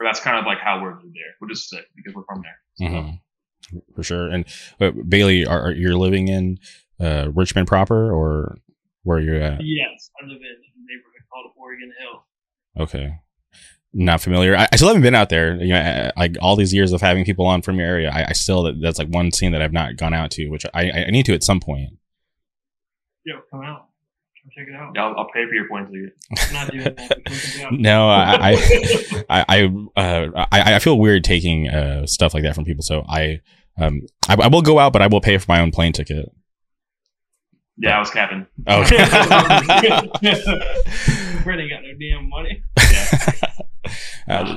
Or that's kind of like how we're there. We're just sick because we're from there. So, hmm For sure. And uh, Bailey, are, are you're living in uh, Richmond proper or where you're at? Yes, I live in a neighborhood called Oregon Hill. Okay. Not familiar. I, I still haven't been out there. You know, I- like all these years of having people on from your area, I, I still that, that's like one scene that I've not gone out to, which I, I need to at some point. Yo, come out. Come check it out. yeah, I'll, I'll pay for your plane ticket. I'm not doing that. Come check it out. No, I I I, uh, I I feel weird taking uh, stuff like that from people, so I um I, I will go out, but I will pay for my own plane ticket. Yeah, I was capping. Okay. Brett ain't got no damn money. Uh,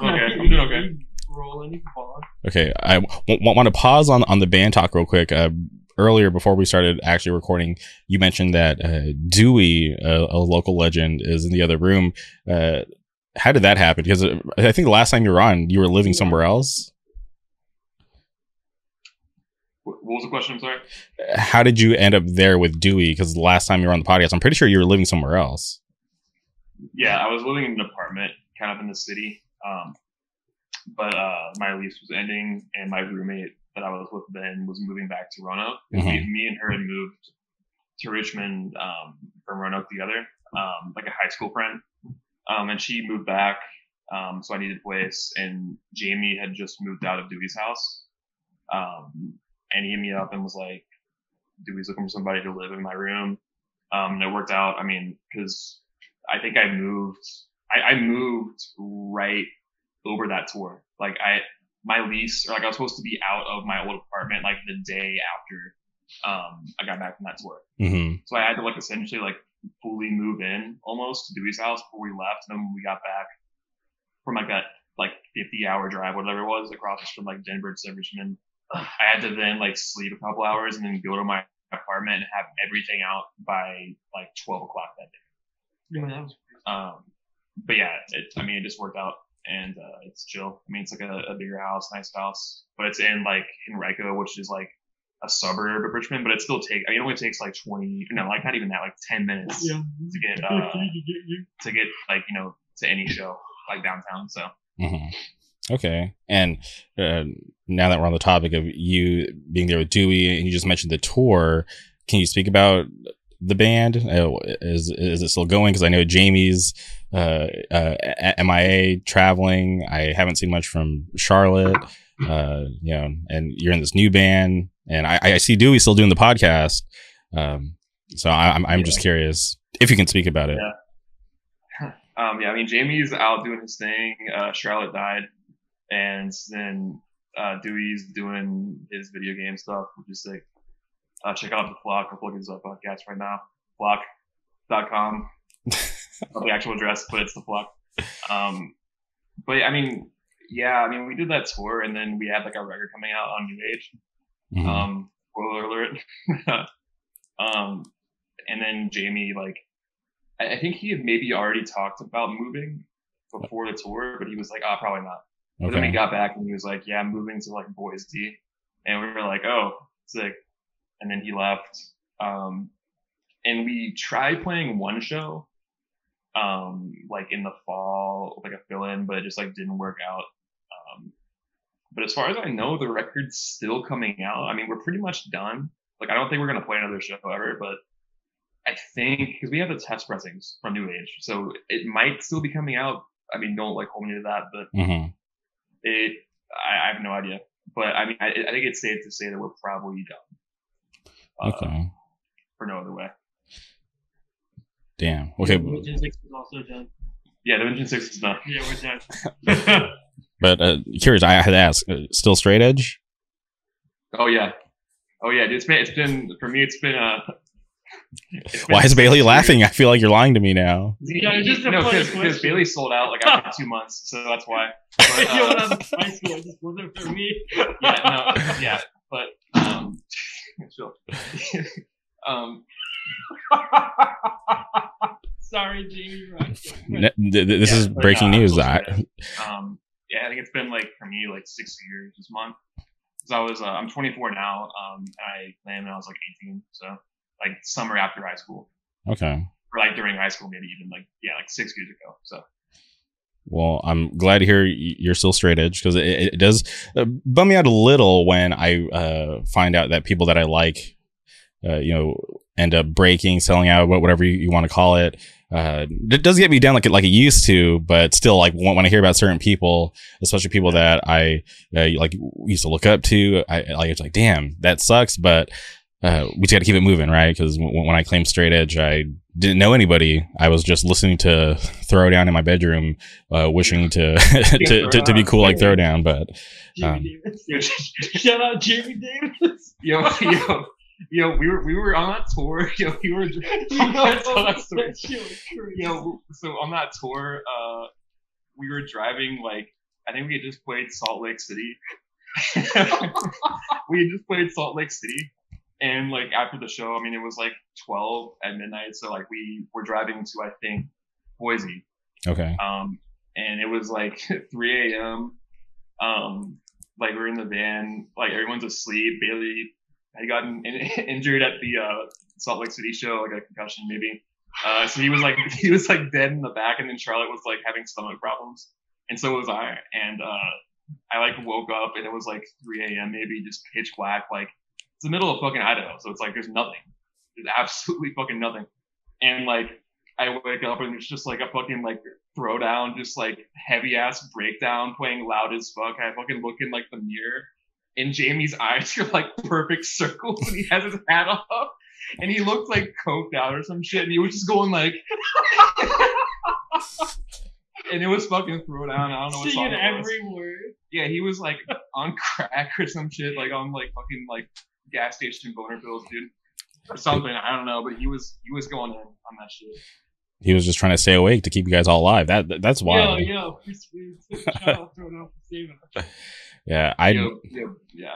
Okay, I'm doing okay. Rolling, you. Okay, I w- want to pause on on the band talk real quick. Uh, earlier, before we started actually recording, you mentioned that uh, Dewey, a, a local legend, is in the other room. Uh, how did that happen? Because uh, I think the last time you were on, you were living somewhere else. What was the question? I'm sorry. How did you end up there with Dewey? Because the last time you were on the podcast, I'm pretty sure you were living somewhere else. Yeah, I was living in an apartment, kind of in the city. Um, but uh, my lease was ending, and my roommate that I was with then was moving back to Roanoke. Mhm. Me, me and her had moved to Richmond um, from Roanoke together, um, like a high school friend. Um, and she moved back, um, so I needed a place. And Jamie had just moved out of Dewey's house, um, and he hit me up and was like, "Dewey's looking for somebody to live in my room." Um, and it worked out. I mean, because I think I moved, I, I moved right over that tour. Like I, my lease, or like I was supposed to be out of my old apartment like the day after um, I got back from that tour. hmm So I had to like essentially like fully move in almost to Dewey's house before we left. And then when we got back from like that like 50 hour drive, whatever it was, across from like Denver to Richmond, I had to then like sleep a couple hours and then go to my apartment and have everything out by like 12 o'clock that day. Yeah, that was Um, but yeah, it, I mean, it just worked out and, uh, it's chill. I mean, it's like a, a bigger house, nice house, but it's in like Henrico, which is like a suburb of Richmond, but it still takes, I mean, it only takes like 20, no, like not even that, like 10 minutes yeah. to get, uh, to get like, you know, to any show like downtown. So hmm Okay. And uh, now that we're on the topic of you being there with Dewey, and you just mentioned the tour, can you speak about the band? Uh, is is it still going? Because I know Jamie's uh, uh, MIA traveling. I haven't seen much from Charlotte. Uh, you know, and you're in this new band, and I, I see Dewey still doing the podcast. Um, so I, I'm I'm just curious if you can speak about it. Um, yeah, I mean, Jamie's out doing his thing. Uh, Charlotte died, and then uh, Dewey's doing his video game stuff, which is sick. Uh, check out the Flock. I'm looking this up podcast right now. Flock.com. Not the actual address, but it's the Flock. Um, but I mean, yeah, I mean, we did that tour, and then we had like a record coming out on New Age. Mhm. Um, spoiler alert. um, and then Jamie, like, I, I think he had maybe already talked about moving before the tour, but he was like, oh, probably not. But then we got back and he was like, yeah, I'm moving to like Boise. And we were like, oh, sick. And then he left. Um, and we tried playing one show, um, like in the fall, like a fill in, but it just like didn't work out. Um, but as far as I know, the record's still coming out. I mean, we're pretty much done. Like, I don't think we're going to play another show ever, but I think, because we have the test pressings from New Age, so it might still be coming out. I mean, don't like hold me to that, but Mhm. it, I, I have no idea. But I mean, I, I think it's safe to say that we're probably done. Uh, Okay. For no other way. Damn. Okay. Division Six is also done. Yeah, Dimension 6 is done. Yeah, we're done. But uh, curious, I had to ask. Uh, still straight edge? oh, yeah. Oh, yeah. It's been, it's been, for me, it's been, uh, it's been Why is Bailey laughing? I feel like you're lying to me now. Yeah, it's just a no, because. Bailey sold out like after two months, so that's why. But, Yo, when I uh, was in high school, it just wasn't for me. yeah, no, yeah, but um, um, Sorry, Jamie. Right. N- th- th- this Yeah, is but, breaking uh, news. so I, um, yeah, I think it's been like for me like six years this month. Cause I was, uh, I'm 24 now. Um, I landed when I was like 18, so like summer after high school, okay. or like during high school, maybe even like yeah, like six years ago. So Well, I'm glad to hear you're still straight edge because it, it does uh, bum me out a little when I uh, find out that people that I like, uh, you know, end up breaking, selling out, whatever you, you want to call it. Uh, it does get me down like it like it used to, but still, like when, when I hear about certain people, especially people that I uh, like used to look up to, I like it's like, damn, that sucks, but. Uh, we just got to keep it moving, right? Because w- when I claimed straight edge, I didn't know anybody. I was just listening to Throwdown in my bedroom, uh, wishing to, to, to to be cool like Throwdown. But Um, Shout out Jamie Davis. yo, yo, yo, we were we were on that tour. Yo, we were. tell that story. That shit was crazy. Yo, so on that tour, uh, we were driving like I think we had just played Salt Lake City. we had just played Salt Lake City, and like after the show, I mean, it was like 12 at midnight, so like we were driving to I think Boise, okay, um, and it was like 3 a.m. Um, like we're in the van, like everyone's asleep. Bailey had gotten in, injured at the uh, Salt Lake City show, like a concussion maybe. Uh, so he was like he was like dead in the back, and then Charlotte was like having stomach problems, and so was I. And uh, I like woke up, and it was like 3 a.m. maybe, just pitch black. Like it's the middle of fucking Idaho, so it's like there's nothing. There's absolutely fucking nothing. And like I wake up and it's just like a fucking like throwdown, just like heavy ass breakdown playing loud as fuck. I fucking look in like the mirror and Jamie's eyes are like perfect circles and he has his hat off and he looked like coked out or some shit and he was just going like and it was fucking throwdown. I don't know what song Singing every word. Yeah, he was like on crack or some shit, like on like fucking like gas station boner pills, dude. Or something. I don't know, but he was he was going in on that shit. He was just trying to stay awake to keep you guys all alive. That, that that's wild. Yo, yo, Chris Reeves, child thrown off the saving us. Yeah, I Yo, yo, yeah.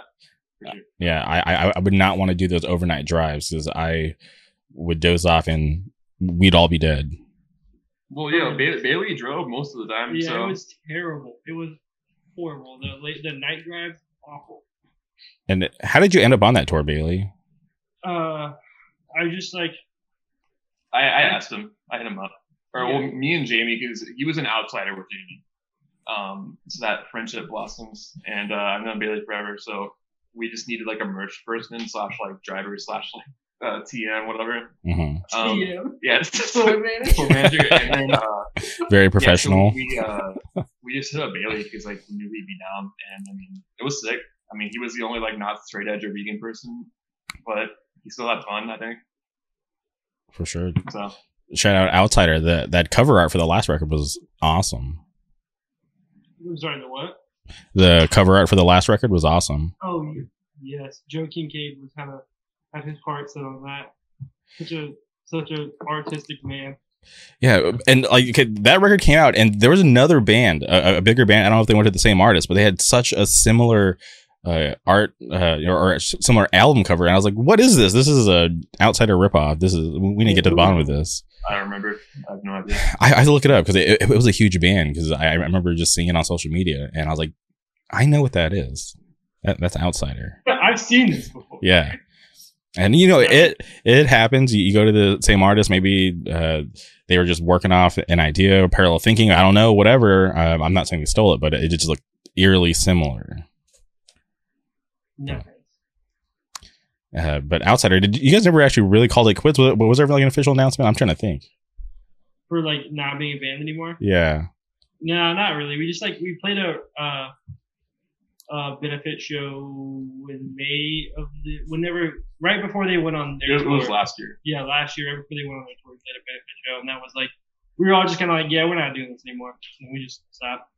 sure. yeah I, I I would not want to do those overnight drives because I would doze off and we'd all be dead. Well, yeah, Bailey, Bailey drove most of the time, Yeah, so it was terrible. It was horrible. The late, the night drive, awful. And how did you end up on that tour, Bailey? Uh, I was just like, I, I asked him. I hit him up. Or well, me and Jamie, because he was an outsider with Jamie. Um, so that friendship blossoms, and uh, I've known Bailey forever, so we just needed like a merch person slash like driver slash like uh, TM whatever. hmm Um, yeah, yeah, Tour manager. tour manager, and then uh, Very yeah, so professional. we uh, we just hit up Bailey because like we knew he'd be down, and I mean it was sick. I mean he was the only like not straight edge or vegan person, but he still had fun. I think for sure. so. Shout out Outsider. That that cover art for the last record was awesome. I'm sorry, the what? The cover art for the last record was awesome. Oh, yes. Joe Kincaid was kind of had his heart set on that. Such a such a artistic man. Yeah, and like okay, that record came out, and there was another band, a, a bigger band. I don't know if they went to the same artist, but they had such a similar uh, art uh, or, or similar album cover, and I was like, "What is this? This is a Outsider ripoff. This is we need to get to the bottom of this." I don't remember. I have no idea. I, I had to look it up because it, it was a huge band. Because I, I remember just seeing it on social media, and I was like, "I know what that is. That, that's Outsider." I've seen this before. Yeah. And you know it it happens. You, you go to the same artist. Maybe uh, they were just working off an idea, or parallel thinking. I don't know. Whatever. Um, I'm not saying they stole it, but it just looked eerily similar. No. Uh, but outsider, did you guys never actually really called it quits? Was, was there like an official announcement? I'm trying to think. For like not being a band anymore. Yeah. No, not really. We just like we played a uh, uh benefit show in May of the whenever right before they went on their It was tour. last year. yeah last year right before they went on their tour we played a benefit show and that was like we were all just kind of like yeah we're not doing this anymore and we just stopped.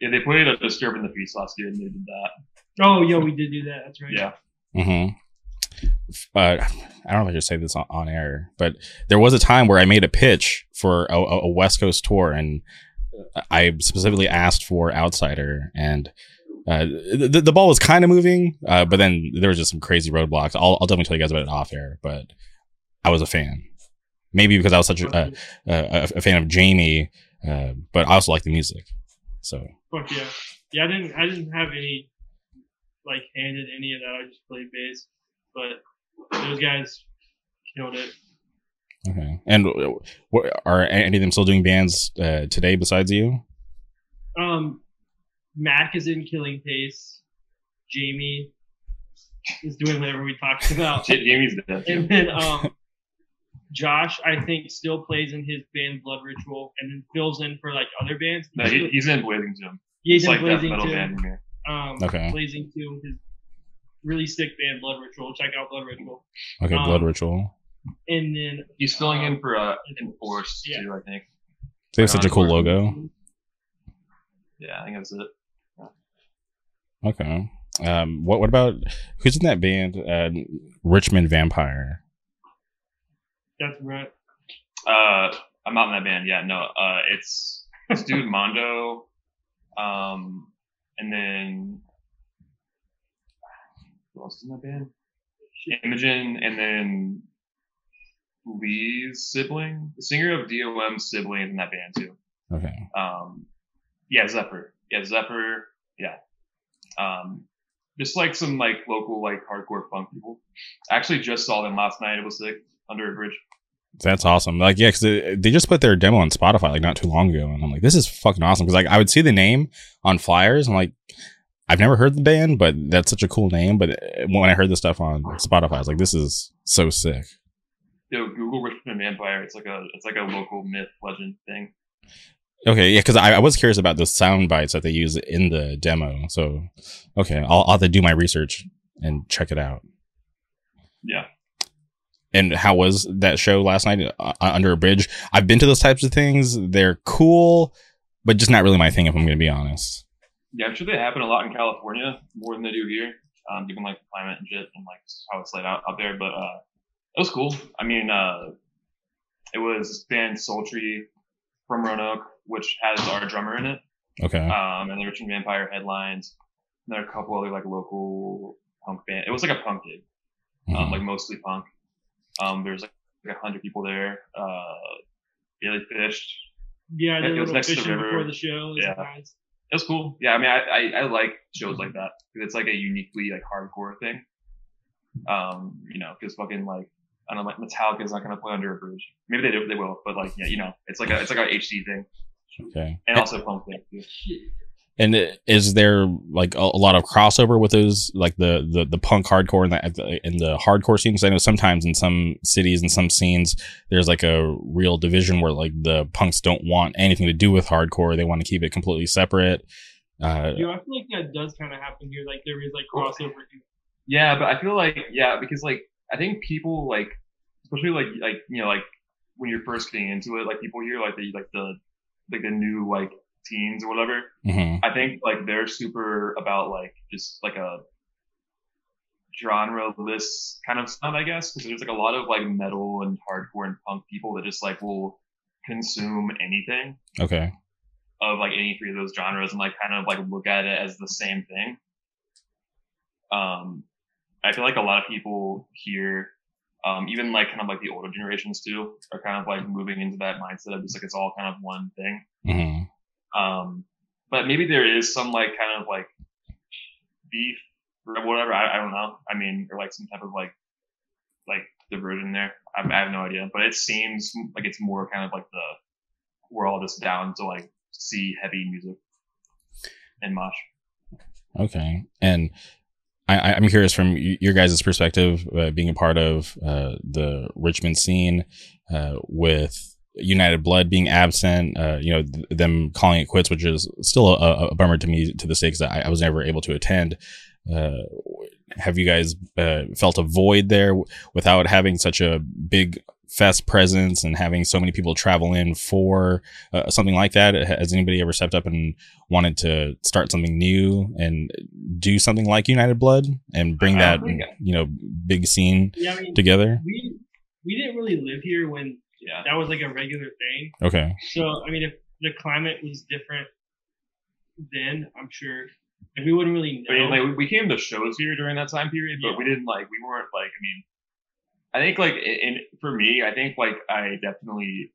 Yeah, they played a Disturbing the Peace last year and they did that. Oh yeah, we did do that. That's right. Yeah. hmm But I don't know if I should say this on, on air, but there was a time where I made a pitch for a, a West Coast tour, and I specifically asked for Outsider, and uh, the, the ball was kind of moving, uh, but then there was just some crazy roadblocks. I'll, I'll definitely tell you guys about it off air, but I was a fan. Maybe because I was such a, a, a, a fan of Jamie, uh, but I also like the music. So Fuck yeah. Yeah, I didn't I didn't have any like hand in any of that. I just played bass. But those guys killed it. okay, and uh, what, are any of them still doing bands uh, today besides you? Um Mac is in Killing Pace. Jamie is doing whatever we talked about. Jamie's dead. and then um Josh, I think, still plays in his band Blood Ritual and then fills in for like other bands. No, he, he's in Blazing Gym. He's It's in like Blazing metal too. band in here. Um, Okay. Blazing 2, his really sick band, Blood Ritual. Check out Blood Ritual. Okay, Um, Blood Ritual. And then He's filling in for uh, Enforced Yeah. too, I think. They have such a cool logo. Yeah, I think that's it. Okay. Um, what what about who's in that band? Uh, Richmond Vampire. that's right. Uh, I'm not in that band. Yeah, no. Uh, it's this dude Mondo, um, and then who else is in that band? Imogen, and then Lee's sibling, the singer of DOM's sibling in that band too. Okay. Um, yeah, Zephyr. Yeah, Zephyr. Yeah. Um, just like some like local like hardcore punk people. I actually just saw them last night. It was sick under a bridge. That's awesome. Like, yeah, because they, they just put their demo on Spotify like not too long ago, and I'm like, this is fucking awesome. Because like I would see the name on flyers, I'm like, I've never heard the band, but that's such a cool name. But when I heard the stuff on Spotify, I was like, this is so sick. Yo, Google Richmond Vampire. It's like a it's like a local myth legend thing. Okay, yeah, because I, I, was curious about the sound bites that they use in the demo. So, okay, I'll, I'll have to do my research and check it out. Yeah. And how was that show last night uh, under a bridge? I've been to those types of things. They're cool, but just not really my thing, if I'm going to be honest. Yeah, I'm sure they happen a lot in California more than they do here, um, given like the climate and shit and like how it's laid out out there. But uh, it was cool. I mean, uh, it was band Sultry from Roanoke, which has our drummer in it. Okay. Um, and the Richmond Vampire headlines. And there are a couple other like local punk band. It was like a punk gig, um, mm-hmm. um, like mostly punk. Um, there's like, like a hundred people there. Uh, Billy fished. Yeah, it was next to the river before the show. yeah, nice. It was cool. Yeah, I mean, I, I, I like shows like that because it's like a uniquely like hardcore thing. Um, you know, because fucking like I don't know, like Metallica is not going to play under a bridge. Maybe they do, they will, but like yeah, you know, it's like a it's like a HC thing. Okay. And also punk thing too. And is there like a, a, lot of crossover with those, like the the, the punk hardcore and the and the hardcore scenes? I know sometimes in some cities and some scenes, there's like a real division where like the punks don't want anything to do with hardcore; they want to keep it completely separate. Uh, yeah, I feel like that does kind of happen here. Like there is like crossover. Yeah, but I feel like yeah, because like I think people like, especially like like you know like when you're first getting into it, like people here like the like the like the new like teens or whatever. Mm-hmm. I think like they're super about like just like a genre list kind of sound, I guess, because there's like a lot of like metal and hardcore and punk people that just like will consume anything. Okay. Of like any three of those genres and like kind of like look at it as the same thing. Um, I feel like a lot of people here, um, even like kind of like the older generations too, are kind of like moving into that mindset of just like it's all kind of one thing. Mm-hmm. Um, but maybe there is some like kind of like beef or whatever. I, I don't know. I mean, or like some type of like like diversion there. I, I have no idea, but it seems like it's more kind of like the we're all just down to like see heavy music and mosh. Okay, and I, am curious from your guys' perspective, uh, being a part of uh, the Richmond scene uh, with United Blood being absent, uh, you know, th- them calling it quits, which is still a, a bummer to me to the sake that I, I, was never able to attend. Uh, have you guys uh, felt a void there without having such a big fest presence and having so many people travel in for uh, something like that has anybody ever stepped up and wanted to start something new and do something like united blood and bring that you know big scene yeah, I mean, together we we didn't really live here when yeah. that was like a regular thing okay so i mean if the climate was different then i'm sure like we wouldn't really know. I mean, like we came to shows here during that time period, but yeah. we didn't like we weren't like I mean I think like in for me, I think like I definitely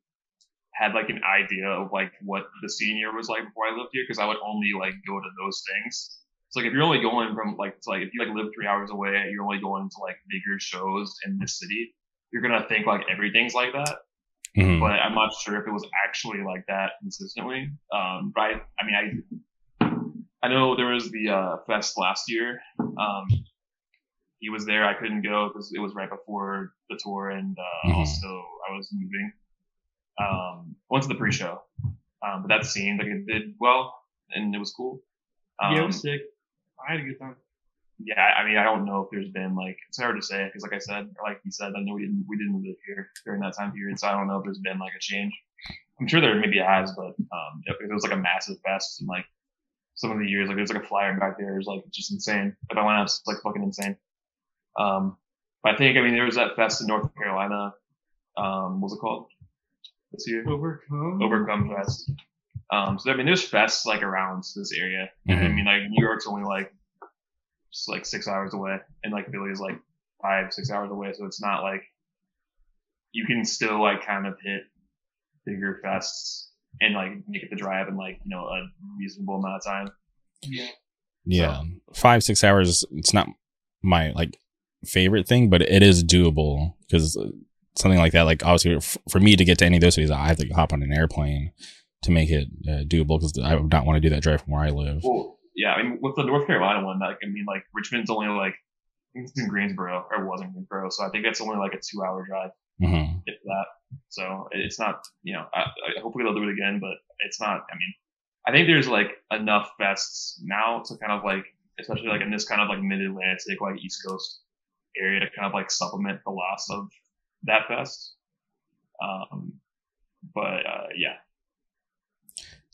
had like an idea of like what the senior was like before I lived here because I would only like go to those things. So like if you're only going from like it's like if you like live three hours away, you're only going to like bigger shows in this city, you're gonna think like everything's like that. Mm-hmm. But I'm not sure if it was actually like that consistently. Um, but I, I mean, I I know there was the uh, fest last year. Um, he was there. I couldn't go because it was right before the tour, and uh, mm-hmm. also I was moving. Um, went to the pre-show, um, but that seemed like it did well, and it was cool. Um, yeah, it was um, sick. I had a good time. Yeah, I mean, I don't know if there's been like it's hard to say because, like I said, or like you said, I know we didn't we didn't live here during that time period, so I don't know if there's been like a change. I'm sure there maybe has, but um, it, it was like a massive fest, and like some of the years, like there's like a flyer back there, is like just insane. If I went out, it's like fucking insane. Um, but I think, I mean, there was that fest in North Carolina. Um, what was it called this year? Overcome. Overcome Fest. Um, so I mean, there's fests like around this area. Mm-hmm. I mean, like New York's only like just like six hours away, and like Philly is like five, six hours away. So it's not like you can still like kind of hit bigger fests and like make it the drive in like you know a reasonable amount of time. Yeah. Yeah. five six hours. It's not my like favorite thing, but it is doable because something like that, like obviously f- for me to get to any of those cities, I have to hop on an airplane to make it uh, doable because I would not want to do that drive from where I live. Well, yeah, I mean, with the North Carolina one, like, I mean, like, Richmond's only like, it's in Greensboro, or was in Greensboro, so I think that's only like a two hour drive, Mm-hmm. if that. So it's not, you know, I, I hopefully they'll do it again, but it's not, I mean, I think there's like enough fests now to kind of like, especially like in this kind of like mid Atlantic, like East Coast area to kind of like supplement the loss of that fest. Um, but uh, yeah,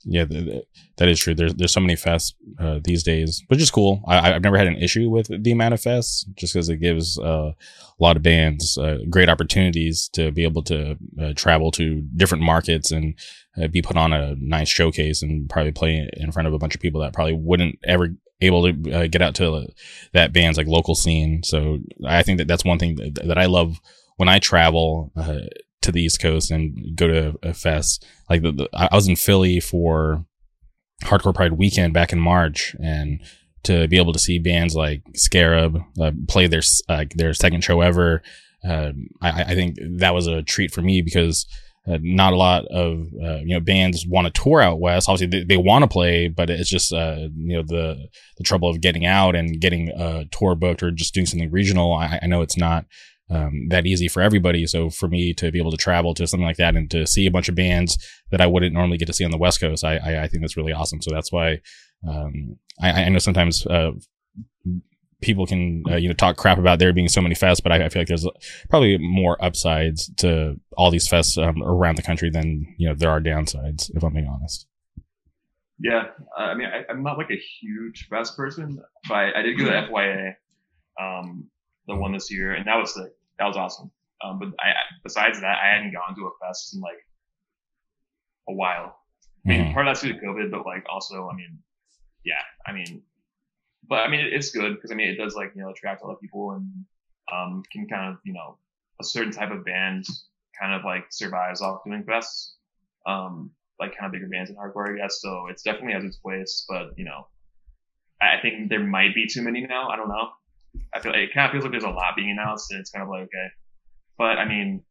Yeah, th- th- that is true. There's there's so many fests uh, these days, which is cool. I, I've never had an issue with the amount of fests, just because it gives uh, a lot of bands uh, great opportunities to be able to uh, travel to different markets and uh, be put on a nice showcase and probably play in front of a bunch of people that probably wouldn't ever able to uh, get out to that band's like local scene. So I think that that's one thing that, that I love when I travel to the East Coast and go to a fest. Like the, the, I was in Philly for Hardcore Pride weekend back in March, and to be able to see bands like Scarab uh, play their uh, their second show ever, uh, I, I think that was a treat for me because. Uh, not a lot of uh, you know bands want to tour out west. Obviously, they, they want to play, but it's just uh, you know the the trouble of getting out and getting a tour booked or just doing something regional. I, I know it's not um, that easy for everybody. So for me to be able to travel to something like that and to see a bunch of bands that I wouldn't normally get to see on the West Coast, I I, I think that's really awesome. So that's why um, I, I know sometimes uh, people can uh, you know talk crap about there being so many fests, but I, I, feel like there's probably more upsides to all these fests um, around the country than you know there are downsides. If I'm being honest. Yeah, I mean, I, am not like a huge fest person, but I, I did go to FYA, um, the one this year, and that was the that was awesome. Um, but I, besides that, I hadn't gone to a fest in like a while. I mean, mm-hmm. part of that's due to COVID, but like also, I mean, yeah, I mean, but I mean, it's good because I mean, it does like you know attract a lot of people and um, can kind of you know a certain type of band kind of like survives off doing fests, um, like kind of bigger bands in hardcore, I guess. So it's definitely has its place, but you know, I think there might be too many now. I don't know. I feel like it kind of feels like there's a lot being announced, and it's kind of like okay, but I mean,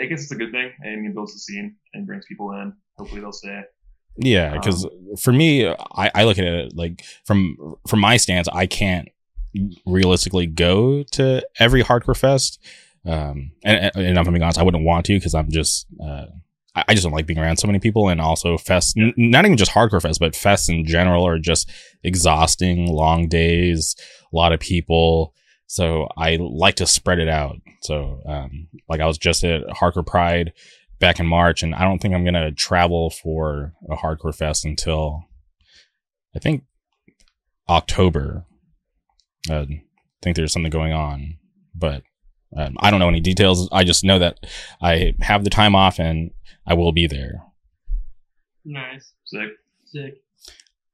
I guess it's a good thing. I mean, it builds the scene and brings people in. Hopefully, they'll stay. Yeah, because um, for me, I, I look at it like from from my stance, I can't realistically go to every hardcore fest. Um, and, and if I'm being honest, I wouldn't want to because I'm just uh, I just don't like being around so many people, and also fest, n- not even just hardcore fest, but fests in general are just exhausting, long days, a lot of people. So I like to spread it out. So, um, like I was just at Hardcore Pride back in March, and I don't think I'm gonna travel for a hardcore fest until I think October. Uh, I think there's something going on, but um, I don't know any details. I just know that I have the time off and I will be there. Nice, sick, sick.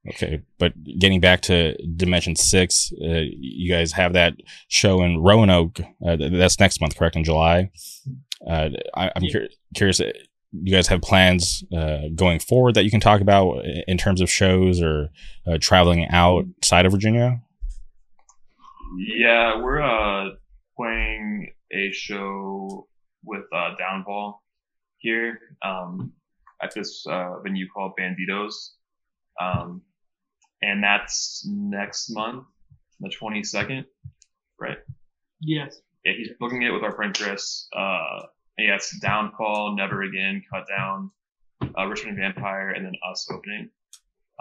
Okay, but getting back to Dimension Six, uh, you guys have that show in Roanoke. Uh, that's next month, correct? In July. Uh, I, am yeah. cur- curious. Uh, you guys have plans uh, going forward that you can talk about in terms of shows or uh, traveling outside of Virginia? Yeah, we're uh, playing a show with uh, Downfall here um, at this uh, venue called Banditos. Um, and that's next month, the 22nd, right? Yes. Yeah, he's booking it with our friend Chris. Uh, yeah, it's Downfall, Never Again, Cut Down, uh, Richmond Vampire, and then us opening.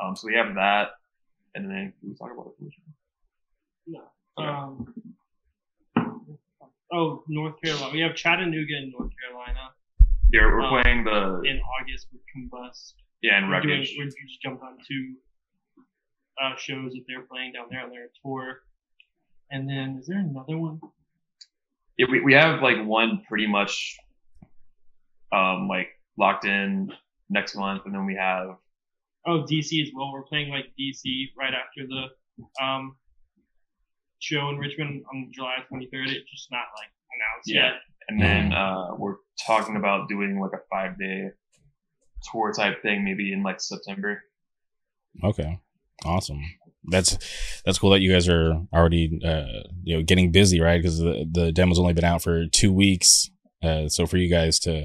Um, so we have that, and then can we talk about the No. Okay. Um, oh, North Carolina. We have Chattanooga in North Carolina. Yeah, we're um, playing the in August with Combust. Yeah, and we're, doing, we're just jumped on two uh, shows that they're playing down there on their tour. And then is there another one? Yeah, we, we have like one pretty much um like locked in next month, and then we have oh DC as well. We're playing like DC right after the um show in Richmond on July 23rd. It's just not like announced yeah. yet. And then uh, we're talking about doing like a five day tour type thing, maybe in like September. Okay, awesome. that's that's cool that you guys are already uh, you know getting busy, right? Because the the demo's only been out for two weeks, uh, so for you guys to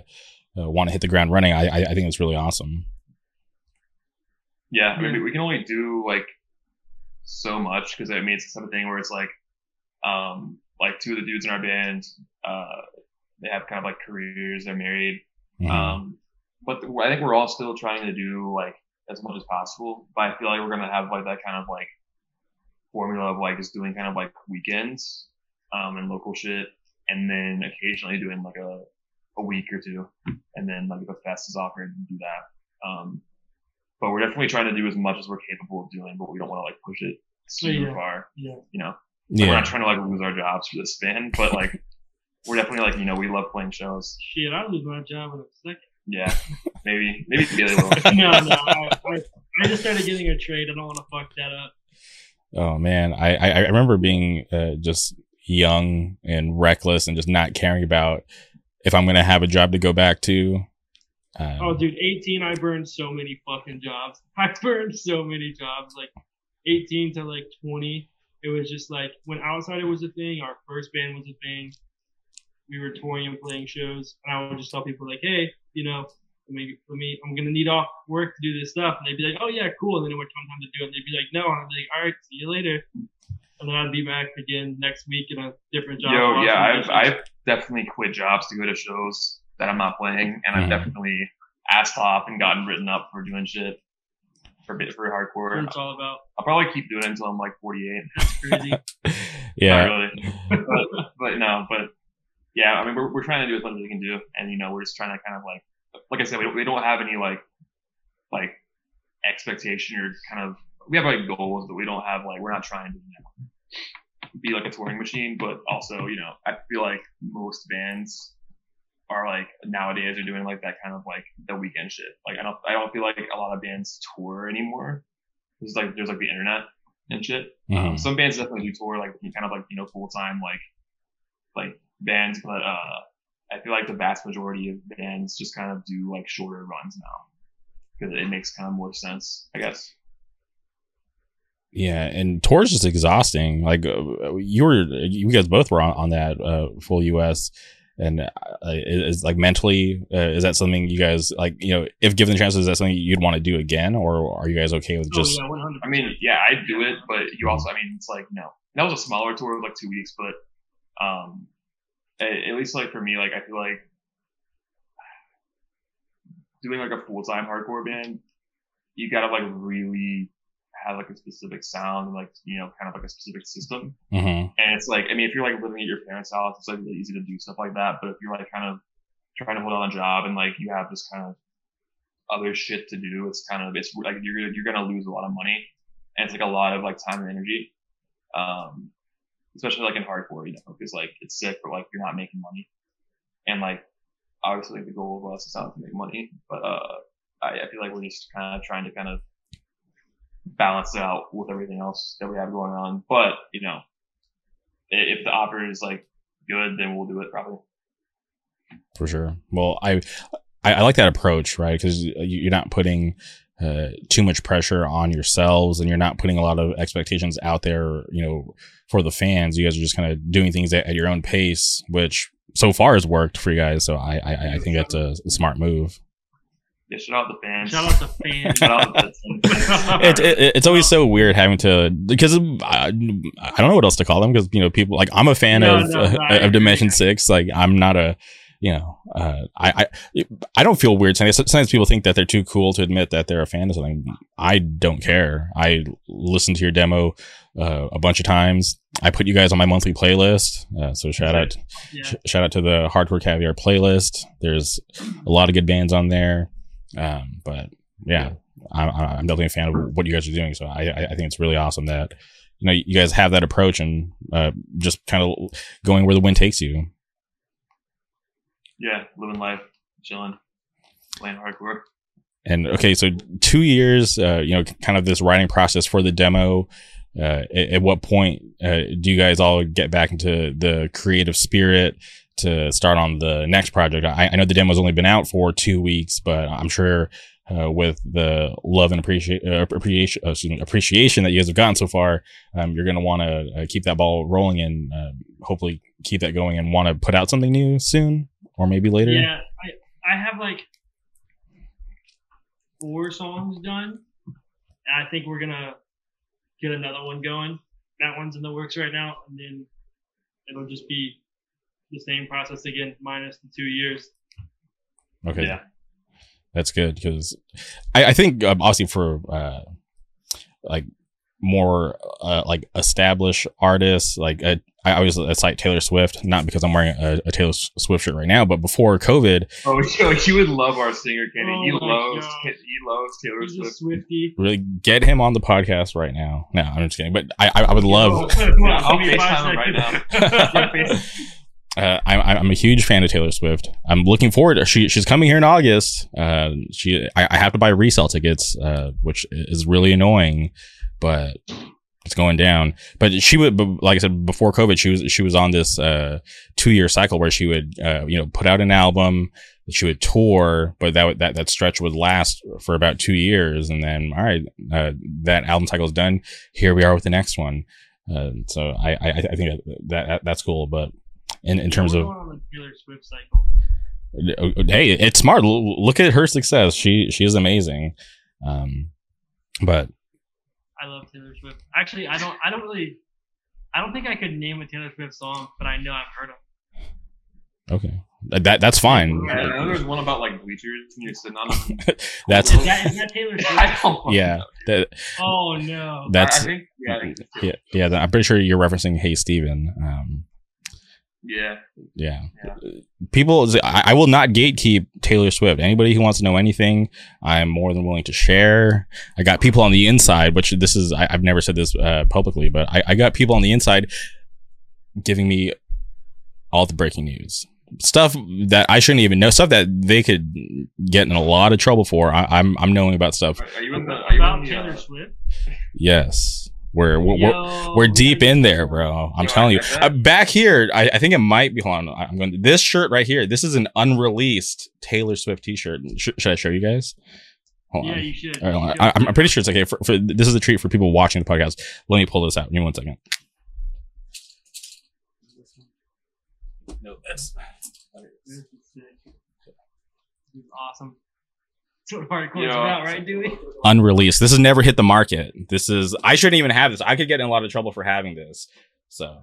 uh, want to hit the ground running, I I, I think it's really awesome. Yeah, I mean, we can only do like so much because I mean it's the type of thing where it's like, um, like two of the dudes in our band, uh, they have kind of like careers, they're married, mm-hmm. um, but I think we're all still trying to do like as much as possible. But I feel like we're gonna have like that kind of like formula of like just doing kind of like weekends, um, and local shit, and then occasionally doing like a a week or two, and then like if a fest is offered, do that. Um, but we're definitely trying to do as much as we're capable of doing, but we don't want to like push it super yeah. far. Yeah. You know, Yeah. we're not trying to like lose our jobs for this span, but like we're definitely like you know we love playing shows. Shit, I'll lose my job in a second. Yeah, maybe maybe Bailey will. no, no. I, I, I just started getting a trade. I don't want to fuck that up. Oh man, I I, I remember being uh, just young and reckless and just not caring about if I'm gonna have a job to go back to. Um, Oh, dude, 18, I burned so many fucking jobs. I burned so many jobs. Like 18 to like 20, it was just like when Outsider was a thing, our first band was a thing. We were touring and playing shows, and I would just tell people like, "Hey, you know, let me, let me, I'm gonna need off work to do this stuff," and they'd be like, "Oh yeah, cool." And then it would come time to do it, and they'd be like, "No," and I'd be like, "All right, see you later." And then I'd be back again next week in a different job. Yo, yeah, I've Awesome. I've definitely quit jobs to go to shows that I'm not playing, and I've definitely asked off and gotten written up for doing shit for bit for hardcore. what it's all about. I'll probably keep doing it until I'm like 48. That's crazy. yeah, Not really, but, but no, but yeah, I mean, we're, we're trying to do as much as we can do, and you know, we're just trying to kind of like, like I said, we don't, we don't have any like, like expectation or kind of, we have like goals, but we don't have like, we're not trying to, you know, be like a touring machine, but also, you know, I feel like most bands are like nowadays are doing like that kind of like the weekend shit. Like I don't, I don't feel like a lot of bands tour anymore. There's like, there's like the internet and shit. Um, Mhm. some bands definitely do tour, like kind of like you know full time like like bands, but uh, I feel like the vast majority of bands just kind of do like shorter runs now because it makes kind of more sense, I guess. Yeah, and tour's just exhausting. Like uh, you were, you guys both were on, on that uh, full US, and uh, is, is like mentally, uh, is that something you guys like? You know, if given the chance, is that something you'd want to do again, or are you guys okay with just? oh yeah, I mean, yeah, I'd do it, but you also, I mean, it's like no, that was a smaller tour, it like two weeks, but um, at, least like for me, like I feel like doing like a full time hardcore band, you gotta like really have like a specific sound and like you know kind of like a specific system. Mhm. And it's like, I mean, if you're like living at your parents' house, it's like really easy to do stuff like that. But if you're like kind of trying to hold on a job and like you have this kind of other shit to do, it's kind of, it's like you're, gonna- you're going to lose a lot of money and it's like a lot of like time and energy. Um, especially like in hardcore, you know, because like it's sick, but like you're not making money. And like, obviously the goal of us is not to make money, but, uh, I, I feel like we're just kind of trying to kind of balance it out with everything else that we have going on. But, you know, if the offer is like good, then we'll do it probably. for sure. Well, I, I like that approach, right? Because you're not putting uh, too much pressure on yourselves, and you're not putting a lot of expectations out there, you know, for the fans. You guys are just kind of doing things at, at your own pace, which so far has worked for you guys. So I I, I think that's a, a smart move. Yeah, shout out the fans. Shout out to fans. Shout out the fans. It, it, it's always so weird having to because I, I don't know what else to call them because you know people like I'm a fan No, of no, uh, no, I of Dimension. Six like I'm not a you know uh, I I I don't feel weird saying sometimes people think that they're too cool to admit that they're a fan of something I don't care I listened to your demo uh, a bunch of times I put you guys on my monthly playlist uh, so shout out yeah. Sh- shout out to the Hardcore Caviar playlist. There's a lot of good bands on there. Um, but yeah, I'm, I'm definitely a fan of what you guys are doing. So I, I I think it's really awesome that you know you guys have that approach and uh, just kind of going where the wind takes you. Yeah, living life, chilling, playing hardcore. And okay, so two years, uh, you know, kind of this writing process for the demo. Uh, at, at what point uh, do you guys all get back into the creative spirit to start on the next project? I, I know the demo's only been out for two weeks, but I'm sure uh, with the love and appreciate uh, appreciation uh, me, appreciation that you guys have gotten so far. Um, you're going to want to uh, keep that ball rolling and uh, hopefully keep that going and want to put out something new soon or maybe later. Yeah, I I have like four songs done. And I think we're gonna get another one going. That one's in the works right now, and then it'll just be the same process again, minus the two years. Okay. Yeah. That's good because I, I think um, obviously for uh, like more uh, like established artists, like uh, I always cite Taylor Swift, not because I'm wearing a, a, Taylor Swift shirt right now, but before COVID. Oh, he would love our singer, Kenny. Oh he loves he loves Taylor He's Swift. Swifty. Really get him on the podcast right now. No, I'm just kidding, but I I, I would love. yeah, I'll FaceTime him right now. Uh, I'm I'm a huge fan of Taylor Swift. I'm looking forward. To, she she's coming here in August. Uh, she I, I have to buy resale tickets, uh, which is really annoying, but it's going down. But she would, like I said before COVID, she was she was on this uh, two year cycle where she would uh, you know put out an album, she would tour, but that that that stretch would last for about two years, and then all right, uh, that album cycle is done. Here we are with the next one. Uh, so I, I I think that, that that's cool, but in in terms of Taylor Swift cycle. Hey, it's smart. Look at her success. She she is amazing. Um, but I love Taylor Swift. Actually, I don't. I don't really. I don't think I could name a Taylor Swift song, but I know I've heard them. Okay, that that's fine. Yeah, I know there's one about like bleachers and you're sitting on them. that's is that, is that Taylor Swift? yeah. That, oh no. That's I think, yeah, yeah, yeah. I'm pretty sure you're referencing Hey Stephen. Um, yeah. Yeah. People, I, I will not gatekeep Taylor Swift. Anybody who wants to know anything, I'm more than willing to share. I got people on the inside, which this is, I, have never said this uh, publicly, but I, I got people on the inside giving me all the breaking news stuff that I shouldn't even know, stuff that they could get in a lot of trouble for. I, am I'm, I'm knowing about stuff. Are, you in the, are you about in the, Taylor uh, Swift? Yes. We're we're, Yo, we're, deep in there, bro. I'm telling you. Uh, back here, I, I think it might be. Hold on, I'm going. To, This shirt right here. This is an unreleased Taylor Swift T-shirt. Sh- should I show you guys? Hold yeah, on. you should. Right, you should. I, am pretty sure it's okay. For, for, this is a treat for people watching the podcast. Let me pull this out. Give me one second. No, that's. Awesome. That's what hardcore's about, right, Dewey? Unreleased. This has never hit the market. This is. I shouldn't even have this. I could get in a lot of trouble for having this. So.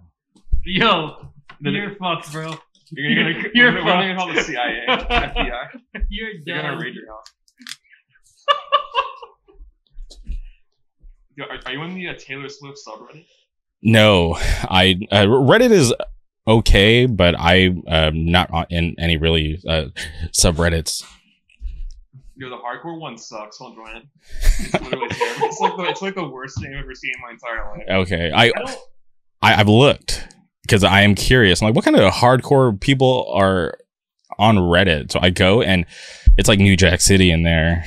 Yo, you're fucked, bro. You're gonna, you're, you're we're gonna call the CIA, FBI. You're They're gonna raid your house. Yo, are, are, you in the uh, Taylor Swift subreddit? No, I uh, Reddit is okay, but I am not in any really uh, subreddits. Yo, the hardcore one sucks. Don't join it. It's. It's like the it's like the worst thing I've ever seen in my entire life. Okay, I, I I've looked because I am curious. I'm like, what kind of hardcore people are on Reddit? So I go and it's like New Jack City in there.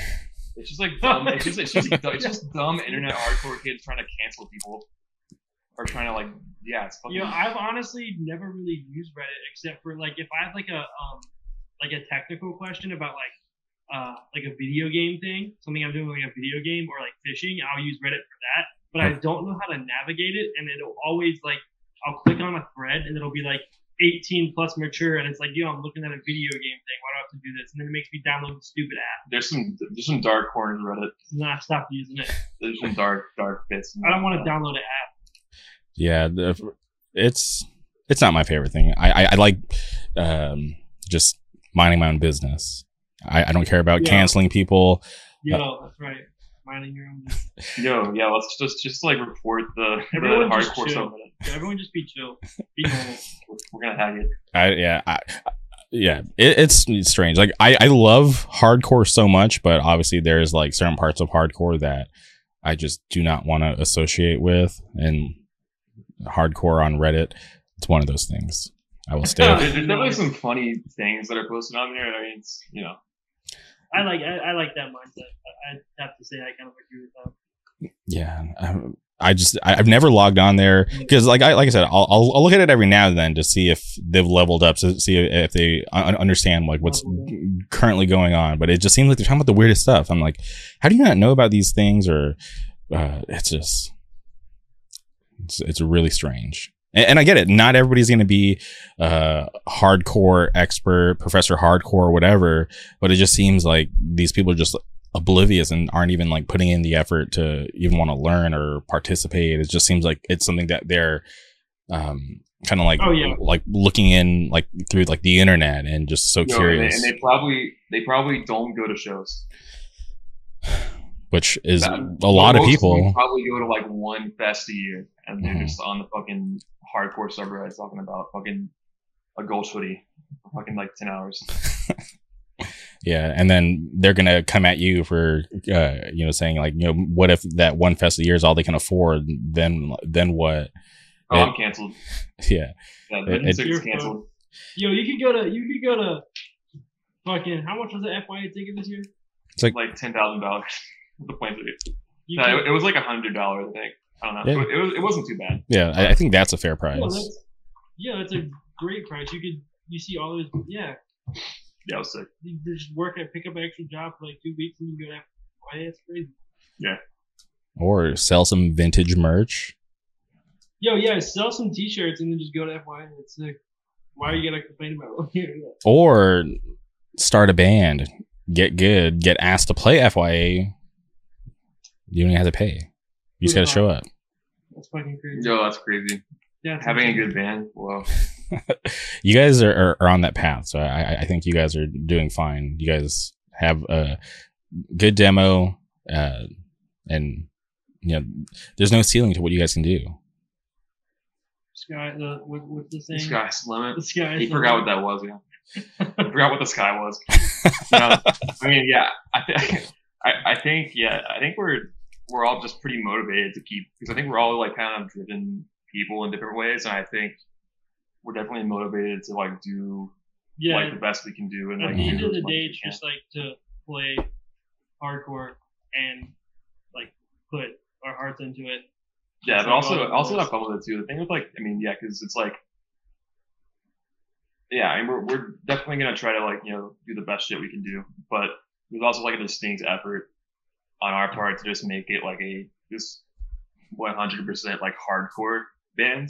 It's just like dumb. It's just, it's just, it's just dumb internet hardcore kids trying to cancel people or trying to like yeah. It's fucking. You know, I've honestly never really used Reddit except for like if I have like a um like a technical question about like uh, like a video game thing, something I'm doing like a video game or like fishing, I'll use Reddit for that. But I don't know how to navigate it, and it'll always like I'll click on a thread and it'll be like 18 plus mature, and it's like, yo, I'm looking at a video game thing. Why do I have to do this? And then it makes me download the stupid app. There's some there's some dark corners of Reddit. Nah, stop using it. There's some dark dark bits. I don't want to download an app. Yeah, the, it's it's not my favorite thing. I I, I like um, just minding my own business. I, I don't care about yeah. canceling people. Yo, uh, that's right. Minding your own. Yo, yeah, let's just just like report the, the hardcore stuff. Yeah, everyone just be chill. Be normal. We're gonna have it. I yeah. I, yeah, it, it's, it's strange. Like I, I love hardcore so much, but obviously there's like certain parts of hardcore that I just do not want to associate with. And hardcore on Reddit, it's one of those things. I will stay. there's definitely some funny things that are posted on there. I mean, it's you know, I like I, I like that mindset. I, I have to say I kind of agree with that. Yeah, um, I just I, have never logged on there because like I like I said I'll, I'll, I'll look at it every now and then to see if they've leveled up to see if they understand like what's currently going on, but it just seems like they're talking about the weirdest stuff. I'm like, how do you not know about these things? Or uh, it's just it's, it's really strange. And, and I get it. Not everybody's going to be uh, hardcore expert, professor hardcore, whatever. But it just seems like these people are just oblivious and aren't even like putting in the effort to even want to learn or participate. It just seems like it's something that they're um, kind of like Oh, yeah. like looking in like through like the internet and just so No, and, they, curious, and they probably they probably don't go to shows. which is That- a lot of people. probably go to like one fest a year, and they're Mhm. just on the fucking hardcore subreddit talking about fucking a ghost hoodie, for fucking like ten hours. Yeah, and then they're gonna come at you for uh, you know saying like you know what if that one fest a year is all they can afford? Then then what? Oh, It- I'm canceled. Yeah, Yeah, It- it- Six You're canceled. Yo, you could go to you could go to fucking how much was the FYA ticket this year? It's like like ten thousand dollars. The plane ticket. You No, it, it was like a hundred dollars, I think. I don't know. Yeah. It, it, was, it wasn't too bad. yeah. I, I think that's a fair yeah, price. that's, yeah, that's a great price. You could you see all those yeah. Yeah, it was sick. You just work at pick up an extra job for like two weeks and you go to FYA. It's crazy. Yeah. Or sell some vintage merch. Yo, yeah, sell some T-shirts and then just go to FYA. It's sick. Why are you gonna complain about it? Or start a band, get good, get asked to play FYA. You don't even have to pay. You just gotta show up. That's fucking crazy. Yo, that's crazy. Yeah, it's Having a good band. Well, you guys are, are, are on that path, so I, I think you guys are doing fine. You guys have a good demo, uh, and you know, there's no ceiling to what you guys can do. Sky, the what, what's the saying? the sky's the limit. The sky. He forgot what that was. Yeah, I forgot what the sky was. No, I mean, yeah, I, th- I, I think, yeah, I think we're we're all just pretty motivated to keep because I think we're all like kind of driven people in different ways, and I think we're definitely motivated to like do Yeah. like the best we can do and At like the end of the day, it's just like to play hardcore and like put our hearts into it. Yeah, but also uh, also goals. have fun with it too. The thing with like, I mean, yeah, because it's like, yeah, I mean, we're we're definitely gonna try to like you know do the best shit we can do, but there's also like a distinct effort on our part to just make it like a just 100% like hardcore band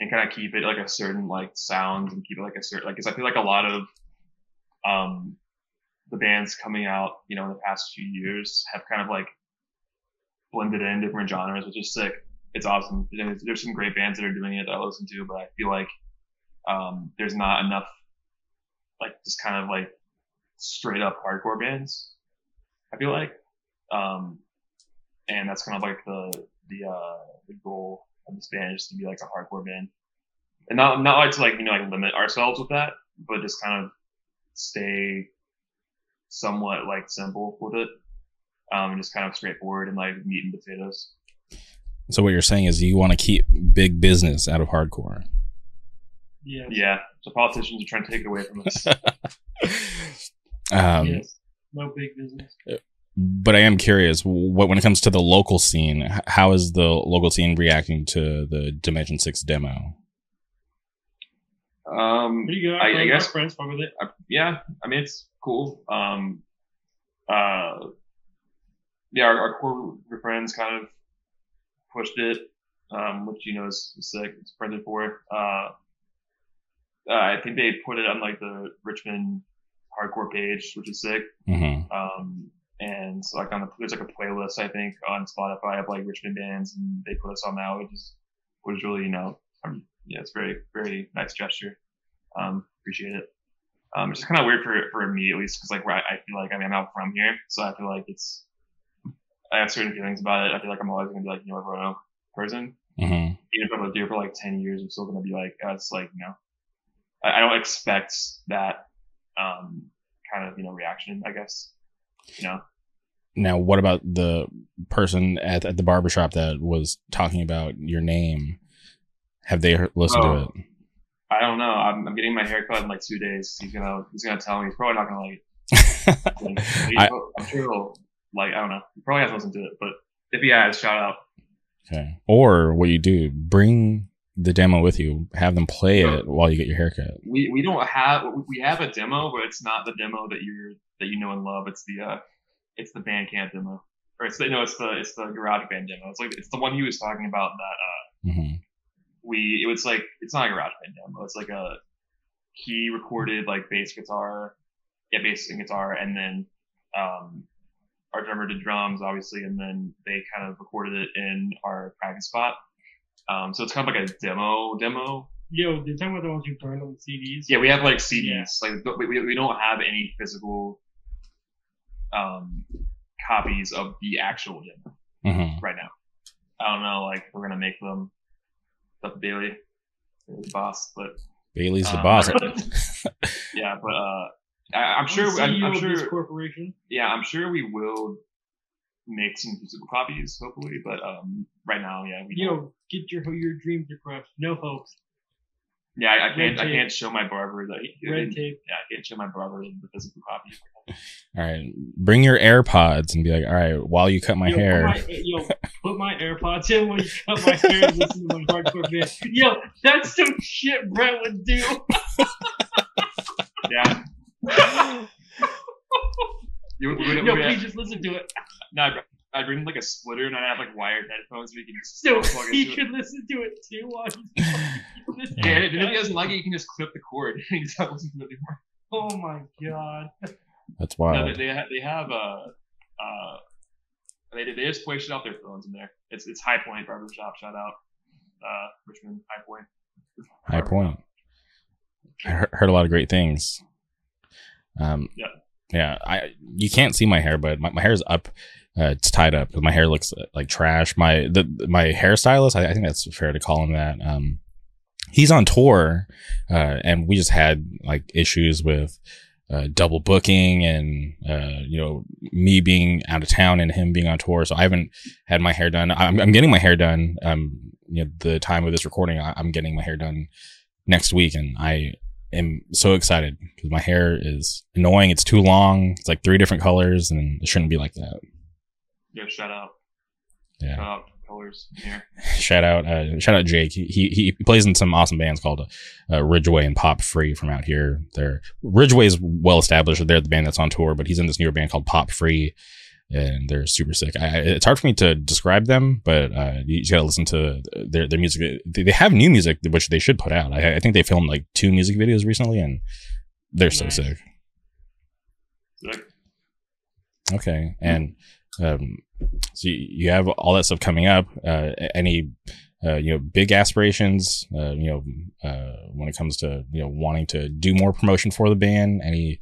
and kind of keep it like a certain like sound and keep it like a certain like because I feel like a lot of um the bands coming out you know in the past few years have kind of like blended in different genres, which is sick. It's awesome. There's, there's some great bands that are doing it that I listen to, but I feel like um, there's not enough like just kind of like straight up hardcore bands. I feel like, um, and that's kind of like the the uh, the goal of this band is to be like a hardcore band, and not not like to like you know like limit ourselves with that, but just kind of stay somewhat like simple with it um, and just kind of straightforward and like meat and potatoes. So what you're saying is you want to keep big business out of hardcore. Yeah. Yeah, so politicians are trying to take it away from us. Um, yes. No big business. But I am curious, what when it comes to the local scene, how is the local scene reacting to the Dimension Six demo? um, Pretty good. I- I Our guess- friends fuck with it. I, yeah, I mean it's cool. Um, uh, yeah, our, our core friends kind of pushed it, um, which you know is, is sick. It's printed for. Uh, uh, I think they put it on like the Richmond hardcore page, which is sick. hmm Um, and so like on the, there's like a playlist I think on Spotify of like Richmond bands, and they put us on that, which is which is really you know, um, yeah, it's very very nice gesture. Um, appreciate it. Um, it's just kind of weird for for me at least because like where I, I feel like I mean I'm not from here, so I feel like it's I have certain feelings about it. I feel like I'm always gonna be like you know a Roanoke person, hmm even if I'm here for like 10 years, I'm still gonna be like, uh, it's like, you know, I, I don't expect that, um, kind of, you know, reaction, I guess, you know. Now, what about the person at, at the barbershop that was talking about your name? Have they heard, listened Oh. to it? I don't know. I'm, I'm getting my hair cut in like two days. He's gonna, he's gonna tell me. He's probably not gonna like. Like, I- I'm sure he'll, like, I don't know. He probably hasn't listened to it, but if he has, shout out. Okay. Or what you do, bring the demo with you. Have them play it while you get your haircut. We we don't have we have a demo, but it's not the demo that you're that you know and love. It's the uh it's the Bandcamp demo, or it's the no, it's the it's the Garage Band demo. It's like it's the one he was talking about that uh hmm we it was like it's not a Garage Band demo. It's like a he recorded like bass guitar, yeah, bass and guitar, and then um our drummer did drums obviously, and then they kind of recorded it in our practice spot. Um, so it's kind of like a demo demo. Yo, they're talking about the ones you burned on the CDs. Yeah, we have like CDs. Yeah. Like we, we don't have any physical um copies of the actual demo hmm right now. I don't know, like we're gonna make them up Bailey, the boss, but Bailey's the Um, boss. yeah, but uh, I, I'm sure. I'm, I'm of sure. corporation. Yeah, I'm sure we will make some physical copies, hopefully. But um, right now, yeah, we don't. Yo, get your your dreams are crushed. No hopes. Yeah, I, I can't. red I can't show my barber that. Red tape. Yeah, I can't show my barber the physical copy. All right, bring your AirPods and be like, all right, while you cut my yo, hair. Put my, yo, put my AirPods in when you cut my hair and listen to my hardcore band. Yo, that's some shit Brett would do. Yeah. you, we, we, Yo, we, please just listen to it. no, I'd, I'd bring like a splitter and I'd have like wired headphones so we can just So plug he into it. could listen to it too while he's listening. Yeah, and if he doesn't like it, you can just clip the cord and just not listen anymore. Oh my god. That's No, wild. they, they, ha- they have uh uh they they just play shit off their phones in there. It's it's High Point Barbershop. Shout out uh Richmond High Point. High point. I heard, heard a lot of great things. Um, Yeah. Yeah. I you can't see my hair, but my, my hair is up. Uh, it's tied up. My hair looks uh, like trash. My the my hairstylist. I, I think that's fair to call him that. Um, he's on tour, uh, and we just had like issues with uh, double booking and uh, you know me being out of town and him being on tour. So I haven't had my hair done. I'm, I'm getting my hair done. Um, you know, the time of this recording, I, I'm getting my hair done next week, and I am so excited because my hair is annoying. It's too long. It's like three different colors, and it shouldn't be like that. Yeah, shout out. Yeah. Shout out colors here. shout out uh, shout out Jake. He, he he plays in some awesome bands called uh, Ridgeway and Pop Free from out here. They're Ridgeway is well established. They're the band that's on tour, but he's in this newer band called Pop Free, and they're super sick. I, it's hard for me to describe them, but uh, you just gotta listen to their their music. They, they have new music which they should put out. I, I think they filmed like two music videos recently, and they're so Nice. sick. Sick. Okay, and um, so you, you have all that stuff coming up. Uh, any uh, you know big aspirations? Uh, you know uh, when it comes to you know wanting to do more promotion for the band. Any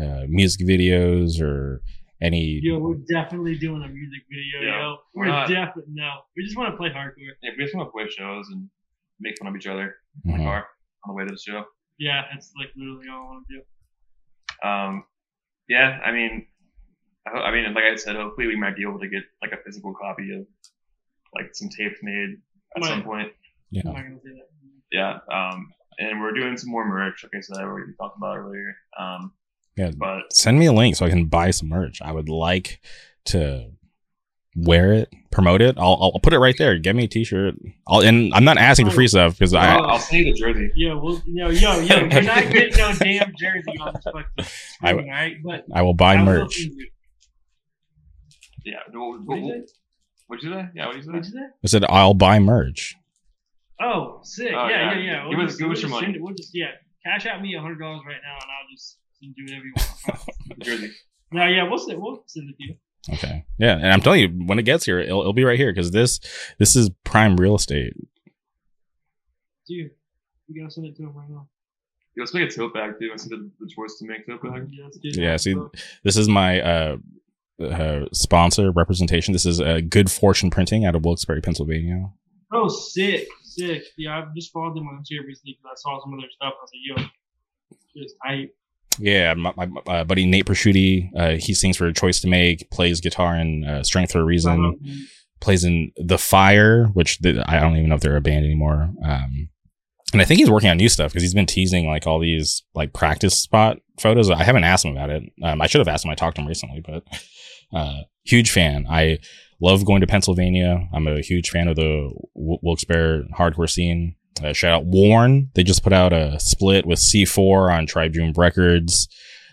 uh, music videos or any? Yo, we're definitely doing a music video, Yeah, yo. we're We're, definitely no. We just want to play hardcore. Yeah, we just want to play shows and make fun of each other in the Mhm. car on the way to the show. Yeah, it's like literally all I want to do. Um, yeah, I mean, I, mean, like I said, hopefully we might be able to get like a physical copy of like some tapes made at some Right. point. I'm Yeah, not gonna say that. Yeah. Um, and we're doing some more merch, like I said, we talked about earlier. Um, yeah. but Send me a link so I can buy some merch. I would like to wear it, promote it. I'll I'll put it right there. Get me a T-shirt. I'll and I'm not asking for free stuff because I I'll, I'll send you the jersey. Yo, well, yo, yo, yo, you're not getting no damn jersey on this fucking I- screen, alright? But I will buy I merch. send you- Yeah. What, What'd you say? what'd you say? Yeah. What did you What'd say? you say? I said I'll buy merch. Oh, sick. Oh, yeah, yeah. yeah, yeah. Give us- just, give we'll your money. it- We'll just, yeah, cash out me a hundred dollars right now, and I'll just send you whatever you want. Jersey. no, yeah, we'll send, we'll send it to you. Okay. Yeah, and I'm telling you, when it gets here, it'll, it'll be right here because this this is prime real estate. Dude, you gotta send it to him right now. Yeah, let's make a tote bag too instead of the choice to make tote bag. Yeah, let's do Yeah, see, This is my uh, uh sponsor representation. This is uh, Good Fortune Printing out of Wilkes-Barre, Pennsylvania. Oh, sick, sick. Yeah, I've just followed them on Instagram recently because I saw some of their stuff. I was like, yo, just hype. Yeah, my, my uh, buddy Nate Prosciutti, uh, he sings for a Choice to Make, plays guitar in uh, Strength for a Reason, plays in The Fire, which th- I don't even know if they're a band anymore. Um, and I think he's working on new stuff because he's been teasing like all these like practice spot photos. I haven't asked him about it. Um, I should have asked him. I talked to him recently, but uh, huge fan. I love going to Pennsylvania. I'm a huge fan of the Wilkes-Barre hardcore scene. Uh, shout out Warren. They just put out a split with C4 on Tribune Records.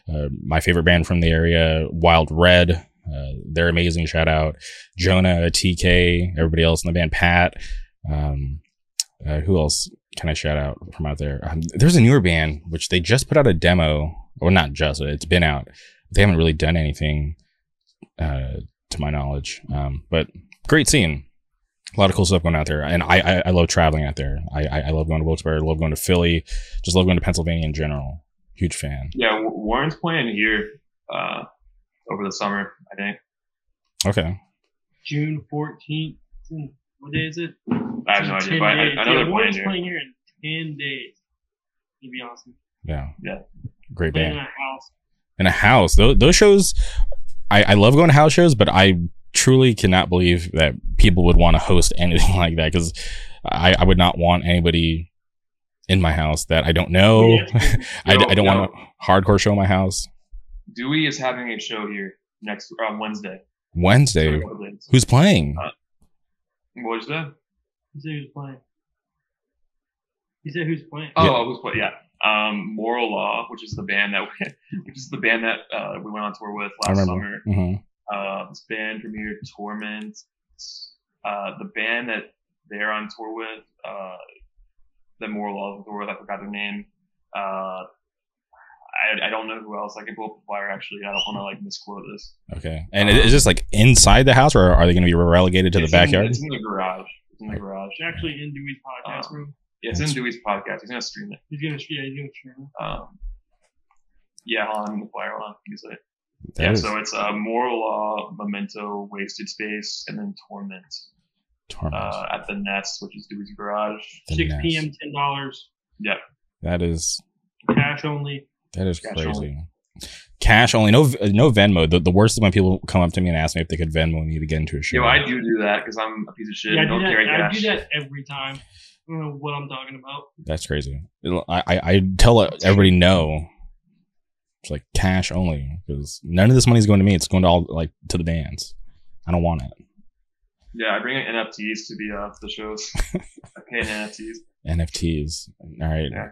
Uh, my favorite band from the area, Wild Red. Uh, they're amazing. Shout out Jonah, TK, everybody else in the band, Pat. Um, uh, who else can I shout out from out there? Um, there's a newer band which they just put out a demo, or not just, it's been out. They haven't really done anything, uh, to my knowledge. Um, but great scene. A lot of cool stuff going out there, and I I, I love traveling out there. I, I, I love going to Wilkes-Barre. I love going to Philly. Just love going to Pennsylvania in general. Huge fan. Yeah, Warren's playing here uh, over the summer. I think. Okay. June fourteenth. What day is it? I have no idea. But I, I, know yeah, they're playing here. playing here in ten days. It'd be awesome. Yeah. Yeah. Great band. In a house. In a house. Those, those shows, I, I love going to house shows, but I truly cannot believe that people would want to host anything like that because I, I would not want anybody in my house that I don't know. Yeah. I, I don't want a hardcore show in my house. Dewey is having a show here next on Wednesday. Wednesday. Who's playing? Uh, what is that? He said who's playing. He said who's playing. Oh, yeah. who's playing? Yeah. Um, Moral Law, which is the band that we, which is the band that uh, we went on tour with last summer. Mm-hmm. Uh, this band premiered Torment. Uh, the band that they're on tour with, uh, that Moral Law tour with, I forgot their name. Uh, I, I don't know who else. I can pull up the flyer actually. I don't want to like misquote this. Okay. And um, is this like inside the house or are they going to be relegated to the backyard? In, it's in the garage. It's in the garage. It's actually in Dewey's podcast um, room. Yeah, it's in Dewey's podcast. He's gonna stream it. He's gonna yeah, he's gonna stream it. Um, yeah, hold on, the flyer, hold on, use it. yeah, is... so it's uh, Moral Law, Memento, Wasted Space, and then Torment. Torment. Uh, at the Nest, which is Dewey's Garage. The 6 Nest. p.m., $10. Yep. That is. Cash only. That is Cash crazy. Only. Cash only, no no Venmo. The, the worst is when people come up to me and ask me if they could Venmo me to get into a show. Yo, I do do that because I'm a piece of shit. Yeah, I don't do carry that, cash. I do that every time. I don't know what I'm talking about. That's crazy. I, I, I tell everybody no. It's like cash only because none of this money is going to me. It's going to all like to the bands. I don't want it. Yeah, I bring NFTs to the uh the shows. I pay in NFTs. NFTs. All right. Yeah.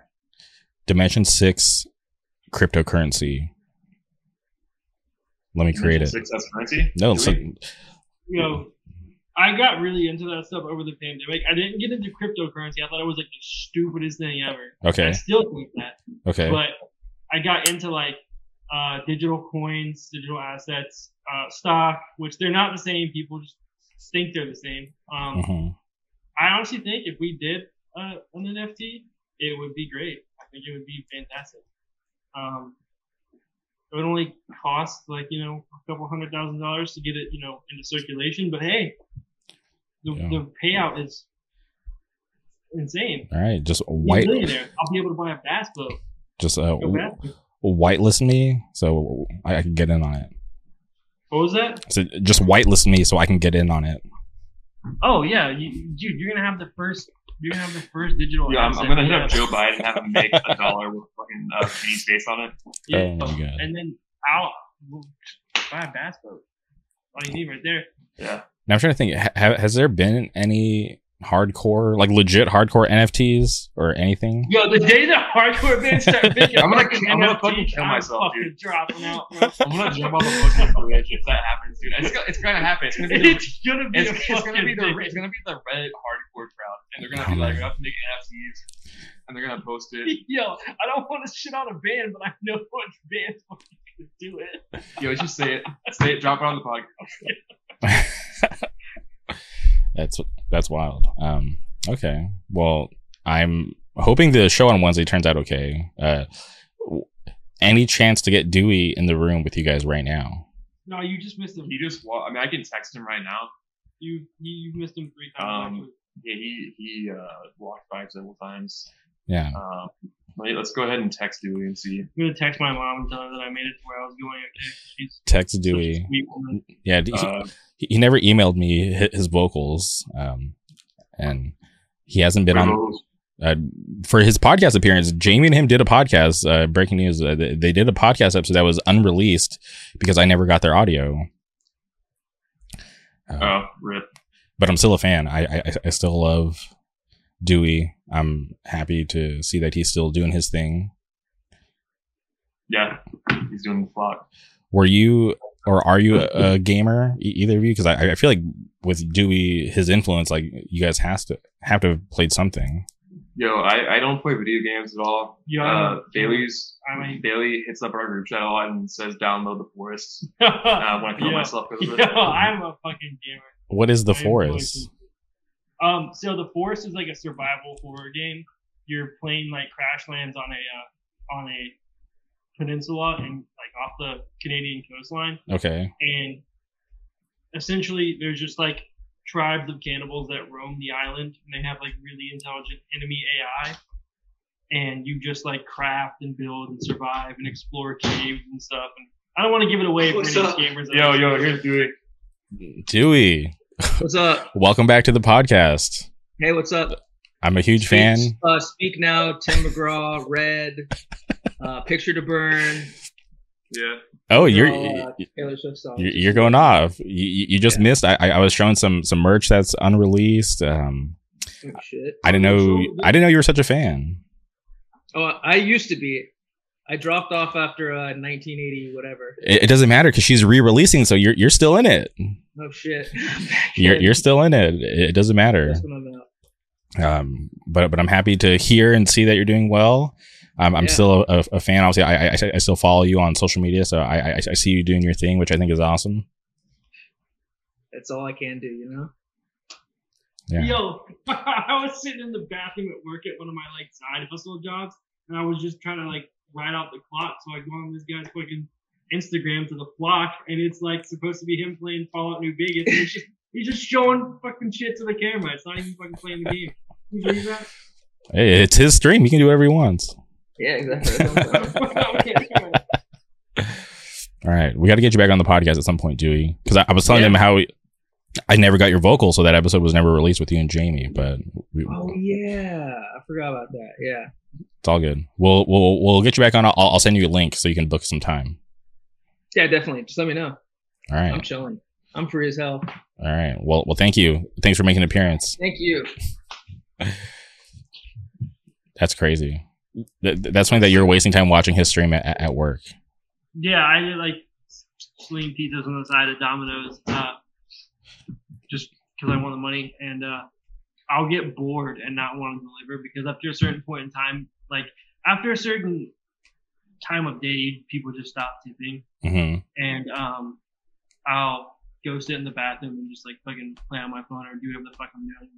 Dimension six cryptocurrency. Let me create Dimension it. Six currency. No, so, you know, I got really into that stuff over the pandemic. I didn't get into cryptocurrency. I thought it was like the stupidest thing ever. Okay. I still think that. Okay. But I got into like uh, digital coins, digital assets, uh, stock, which they're not the same. People just think they're the same. Um, mm-hmm. I honestly think if we did uh, an NFT, it would be great. I think it would be fantastic. Um, it would only cost like you know a couple hundred thousand dollars to get it you know into circulation, but hey, the, yeah. the payout is insane. All right, just white. I'll be able to buy a bass boat. Just uh, whitelist me so I, I can get in on it. What was that? So just whitelist me so I can get in on it. Oh yeah, you, dude, you're gonna have the first. You're gonna have the first digital. Yeah, I'm, I'm, gonna hit up Joe Biden and have him make a dollar with fucking uh, penny space on it. Yeah, oh my god! And then I'll buy a bass boat. All you need right there. Yeah. Now I'm trying to think. Ha- has there been any hardcore, like legit hardcore NFTs or anything? Yo, the day the hardcore bands start bitching, I'm gonna, I'm gonna fucking kill myself, I'm dude. dropping out, bro. I'm gonna jump off the fucking bridge if that happens, dude. It's, gonna, it's gonna happen. It's gonna be the, it's gonna be, it's, it's gonna be the it's gonna be the Reddit hardcore crowd, and they're gonna be oh, like, we have to make NFTs, and they're gonna post it. Yo, I don't want to shit on a band, but I know what bands want to do it. Yo, just say it. Say it. Drop it on the podcast. that's that's wild. Um, okay. Well, I'm hoping the show on Wednesday turns out okay. Uh, any chance to get Dewey in the room with you guys right now? No, you just missed him. He just. I mean, I can text him right now. You you missed him three times. Um, yeah, he he uh, walked by several times. Yeah. Um, let's go ahead and text Dewey and see. I'm gonna text my mom and tell her that I made it to where I was going. Okay, she's text Dewey. Yeah, uh, he, never emailed me his vocals, um, and he hasn't been on. Uh, for his podcast appearance, Jamie and him did a podcast. Uh, breaking news: uh, they did a podcast episode that was unreleased because I never got their audio. Uh, oh, rip! But I'm still a fan. I I, I still love Dewey. I'm happy to see that he's still doing his thing. Yeah, he's doing the flock. Were you or are you a, a gamer, e- either of you? Because I, I feel like with Dewey, his influence, like you guys has to have to have played something. Yo, I, I don't play video games at all. Yeah, Uh, Bailey's I mean, Bailey hits up our group chat a lot and says download the forest uh, when I feel Yeah. myself because of Yo. I'm a fucking gamer. What is the I forest? Um, so the forest is like a survival horror game. You're playing like Crash Lands on a uh, on a peninsula and like off the Canadian coastline, Okay. and essentially there's just like tribes of cannibals that roam the island, and they have like really intelligent enemy AI. And you just like craft and build and survive and explore caves and stuff. And I don't want to give it away for What's any up? gamers. Yo, yo, here's Dewey. Dewey, What's up? welcome back to the podcast. Hey, what's up? I'm a huge fan. Uh, speak now, Tim McGraw, Red, uh, Picture to Burn. Yeah. Oh, you're uh, Taylor Swift you're, you're going off. You, you you just Yeah. missed. I, I I was showing some some merch that's unreleased. Um, Oh, shit. I didn't know. I didn't know you were such a fan. Oh, I used to be. I dropped off after uh, 1980, whatever. It, it doesn't matter because she's re-releasing, so you're you're still in it. Oh shit. You're you're still in it. It, it doesn't matter. That's what I'm out. Um, but but I'm happy to hear and see that you're doing well. Um, I'm Yeah. still a, a fan. Obviously, I, I I still follow you on social media, so I, I I see you doing your thing, which I think is awesome. That's all I can do, you know. Yeah. Yo, I was sitting in the bathroom at work at one of my like side hustle jobs, and I was just trying to like ride out the clock. So I go on this guy's fucking Instagram to the flock, and it's like supposed to be him playing Fallout New Vegas. And it's just he's just showing fucking shit to the camera. It's not even fucking playing the game. Can you believe that? Hey, it's his stream. He can do whatever he wants. Yeah, exactly. That's what I'm saying. All right, we got to get you back on the podcast at some point, Dewey, because I, I was telling Yeah. him how we, I never got your vocal, so that episode was never released with you and Jamie. But we, oh yeah, I forgot about that. Yeah. it's all good. We'll we'll we'll get you back on. I'll, I'll send you a link so you can book some time. Yeah, definitely. Just let me know. All right, I'm chilling. I'm free as hell. all right. Well, well, thank you. Thanks for making an appearance. Thank you. That's crazy. Th- th- That's funny that you're wasting time watching his stream at, at work. Yeah, I like sling pizzas on the side of Domino's, uh, just because I want the money, and uh, I'll get bored and not want to deliver because after a certain point in time, like after a certain time of day, people just stop tipping, hmm and um, I'll go sit in the bathroom and just like fucking play on my phone or do whatever the fuck I'm doing.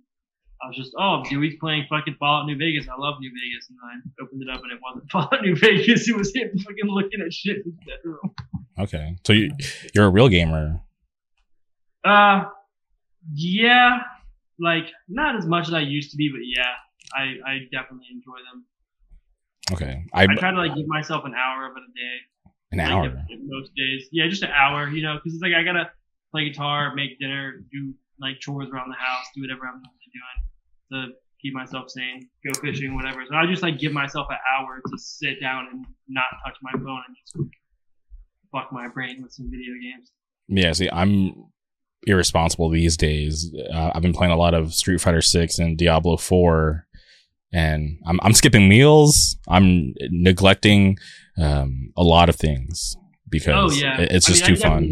I was just, oh, Dewey's playing fucking Fallout New Vegas. I love New Vegas. And I opened it up and it wasn't Fallout New Vegas. It was him fucking looking at shit in his bedroom. Okay, so you you're a real gamer. Uh, yeah, like not as much as I used to be, but yeah, I I definitely enjoy them. Okay, I I try to like give myself an hour of it a day. an like, hour. if- if most days, yeah, just an hour, you know, because it's like I gotta play guitar, make dinner, do like chores around the house, do whatever I'm doing to keep myself sane, go fishing, whatever. So I just like give myself an hour to sit down and not touch my phone and just fuck my brain with some video games. Yeah, see, I'm irresponsible these days. Uh, I've been playing a lot of Street Fighter Six and Diablo Four, and I'm I'm skipping meals. I'm neglecting um, a lot of things because Oh yeah, it- it's I just mean, too fun.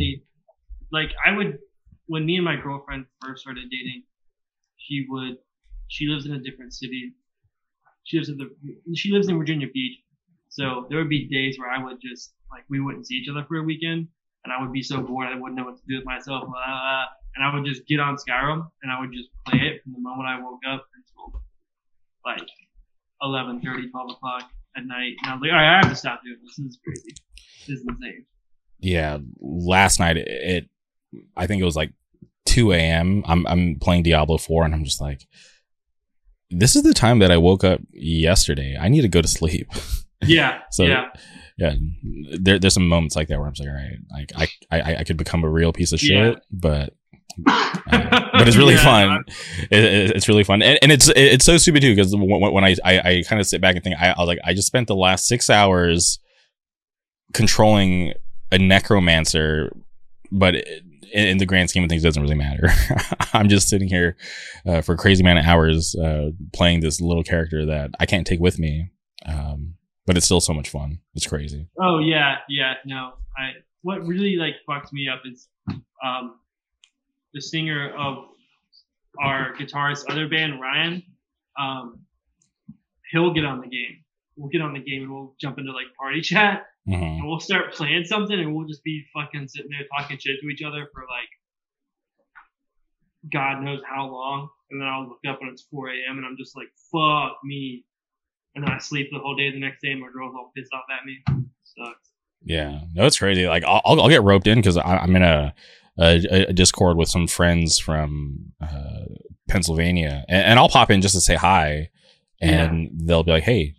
Like I would, when me and my girlfriend first started dating, she would, she lives in a different city. She lives in the, she lives in Virginia Beach, so there would be days where I would just like we wouldn't see each other for a weekend, and I would be so bored I wouldn't know what to do with myself, and I would just get on Skyrim and I would just play it from the moment I woke up until like 11, 30, 12 o'clock at night, and I was like, all right, I have to stop doing this. This is crazy. This is insane. yeah, last night it, it I think it was like 2 a.m. I'm I'm playing Diablo 4 and I'm just like, this is the time that I woke up yesterday. I need to go to sleep. Yeah. So- yeah. yeah, there there's some moments like that where I'm like, all right, like I I I could become a real piece of shit, Yeah. but uh, but it's really Yeah, fun. It, it- it's really fun, and, and it's it's so stupid too because when, when I, I I kind of sit back and think, I, I was like, I just spent the last six hours controlling a necromancer, but in, in the grand scheme of things, it doesn't really matter. I'm just sitting here uh, for crazy amount of hours uh, playing this little character that I can't take with me. Um, but it's still so much fun. It's crazy. Oh yeah, yeah. No, I. What really like fucks me up is um, the singer of our guitarist other band Ryan. Um, he'll get on the game. We'll get on the game and we'll jump into like party chat Mhm. and we'll start playing something and we'll just be fucking sitting there talking shit to each other for like God knows how long. And then I'll look up and it's 4 a.m. and I'm just like, fuck me. And then I sleep the whole day the next day and my girl's all pissed off at me. Sucks. Yeah, no, it's crazy. Like I'll I'll get roped in because I'm in a, a a Discord with some friends from uh, Pennsylvania, and, and I'll pop in just to say hi, and they'll be like, "Hey,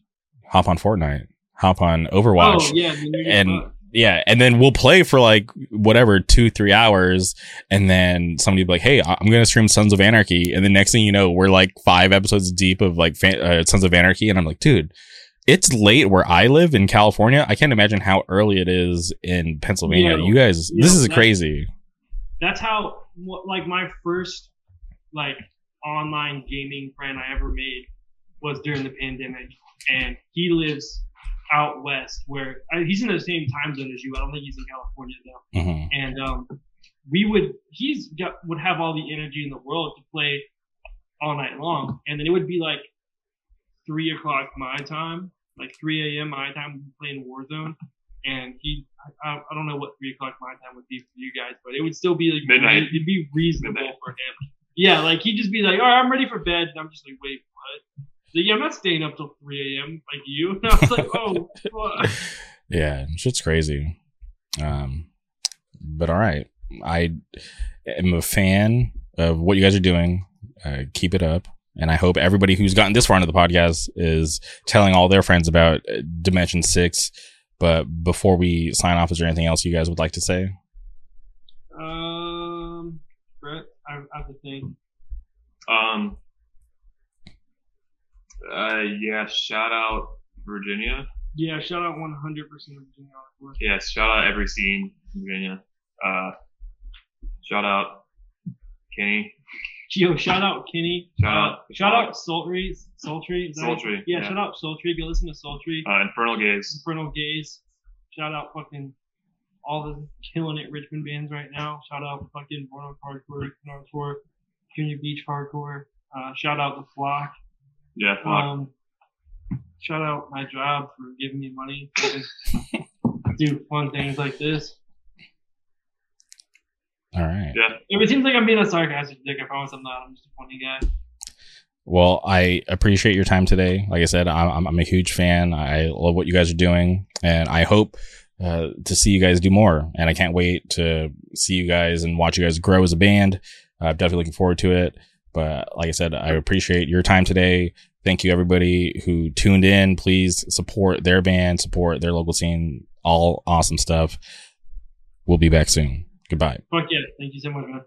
hop on Fortnite, hop on Overwatch." Oh, yeah. and yeah, and then we'll play for like whatever two three hours, and then somebody be like, "Hey, I'm gonna stream Sons of Anarchy," and the next thing you know, we're like five episodes deep of like fan- uh, Sons of Anarchy, and I'm like, dude. It's late where I live in California. I can't imagine how early it is in Pennsylvania. Yeah. you guys, Yeah, this is that- crazy. that's how like my first like online gaming friend I ever made was during the pandemic, and he lives out west where I, he's in the same time zone as you. I don't think he's in California though. hmm And um, we would he's got would have all the energy in the world to play all night long, and then it would be like three o'clock my time, like 3 a.m. my time, playing Warzone. And he, I, I don't know what three o'clock my time would be for you guys, but it would still be like Midnight. It'd be reasonable Midnight. for him. Yeah, like he'd just be like, "All right, I'm ready for bed," and I'm just like, "Wait, what?" He's like, yeah, I'm not staying up till 3 a.m. like you. And I was like, "Oh, fuck." Yeah, shit's crazy. Um, but all right, I am a fan of what you guys are doing. Uh, keep it up, and I hope everybody who's gotten this far into the podcast is telling all their friends about uh, Dimension Six. But before we sign off, is there anything else you guys would like to say? Um, Brett, I, I have to think. Um. Uh, yeah. Shout out Virginia. Yeah, shout out 100% Virginia. Yes. Shout out every scene in Virginia. Uh. Shout out Kenny. Yo, shout out Kenny. Shout Uh, out- shout out Sultry. Sultry. is that it? Sultry, Yeah, yeah. shout out Sultry. Go listen to Sultry. Uh, Infernal Gaze. Infernal Gaze. Shout out fucking all the killing it Richmond bands right now. Shout out fucking Portsmouth Hardcore, Hardcore, Virginia Beach Hardcore. Uh, shout out the Flock. Yeah. Fuck. Um, shout out my job for giving me money to do fun things like this. All right. yeah. If it seems like I'm being a sarcastic dick, I promise I'm not. I'm just a funny guy. Well, I appreciate your time today. Like I said, I'm, I'm- I'm a huge fan. I love what you guys are doing, and I hope uh, to see you guys do more. And I can't wait to see you guys and watch you guys grow as a band. I'm definitely looking forward to it. But like I said, I appreciate your time today. Thank you, everybody who tuned in. Please support their band, support their local scene. All awesome stuff. We'll be back soon. Goodbye. Fuck yeah. Thank you so much, man.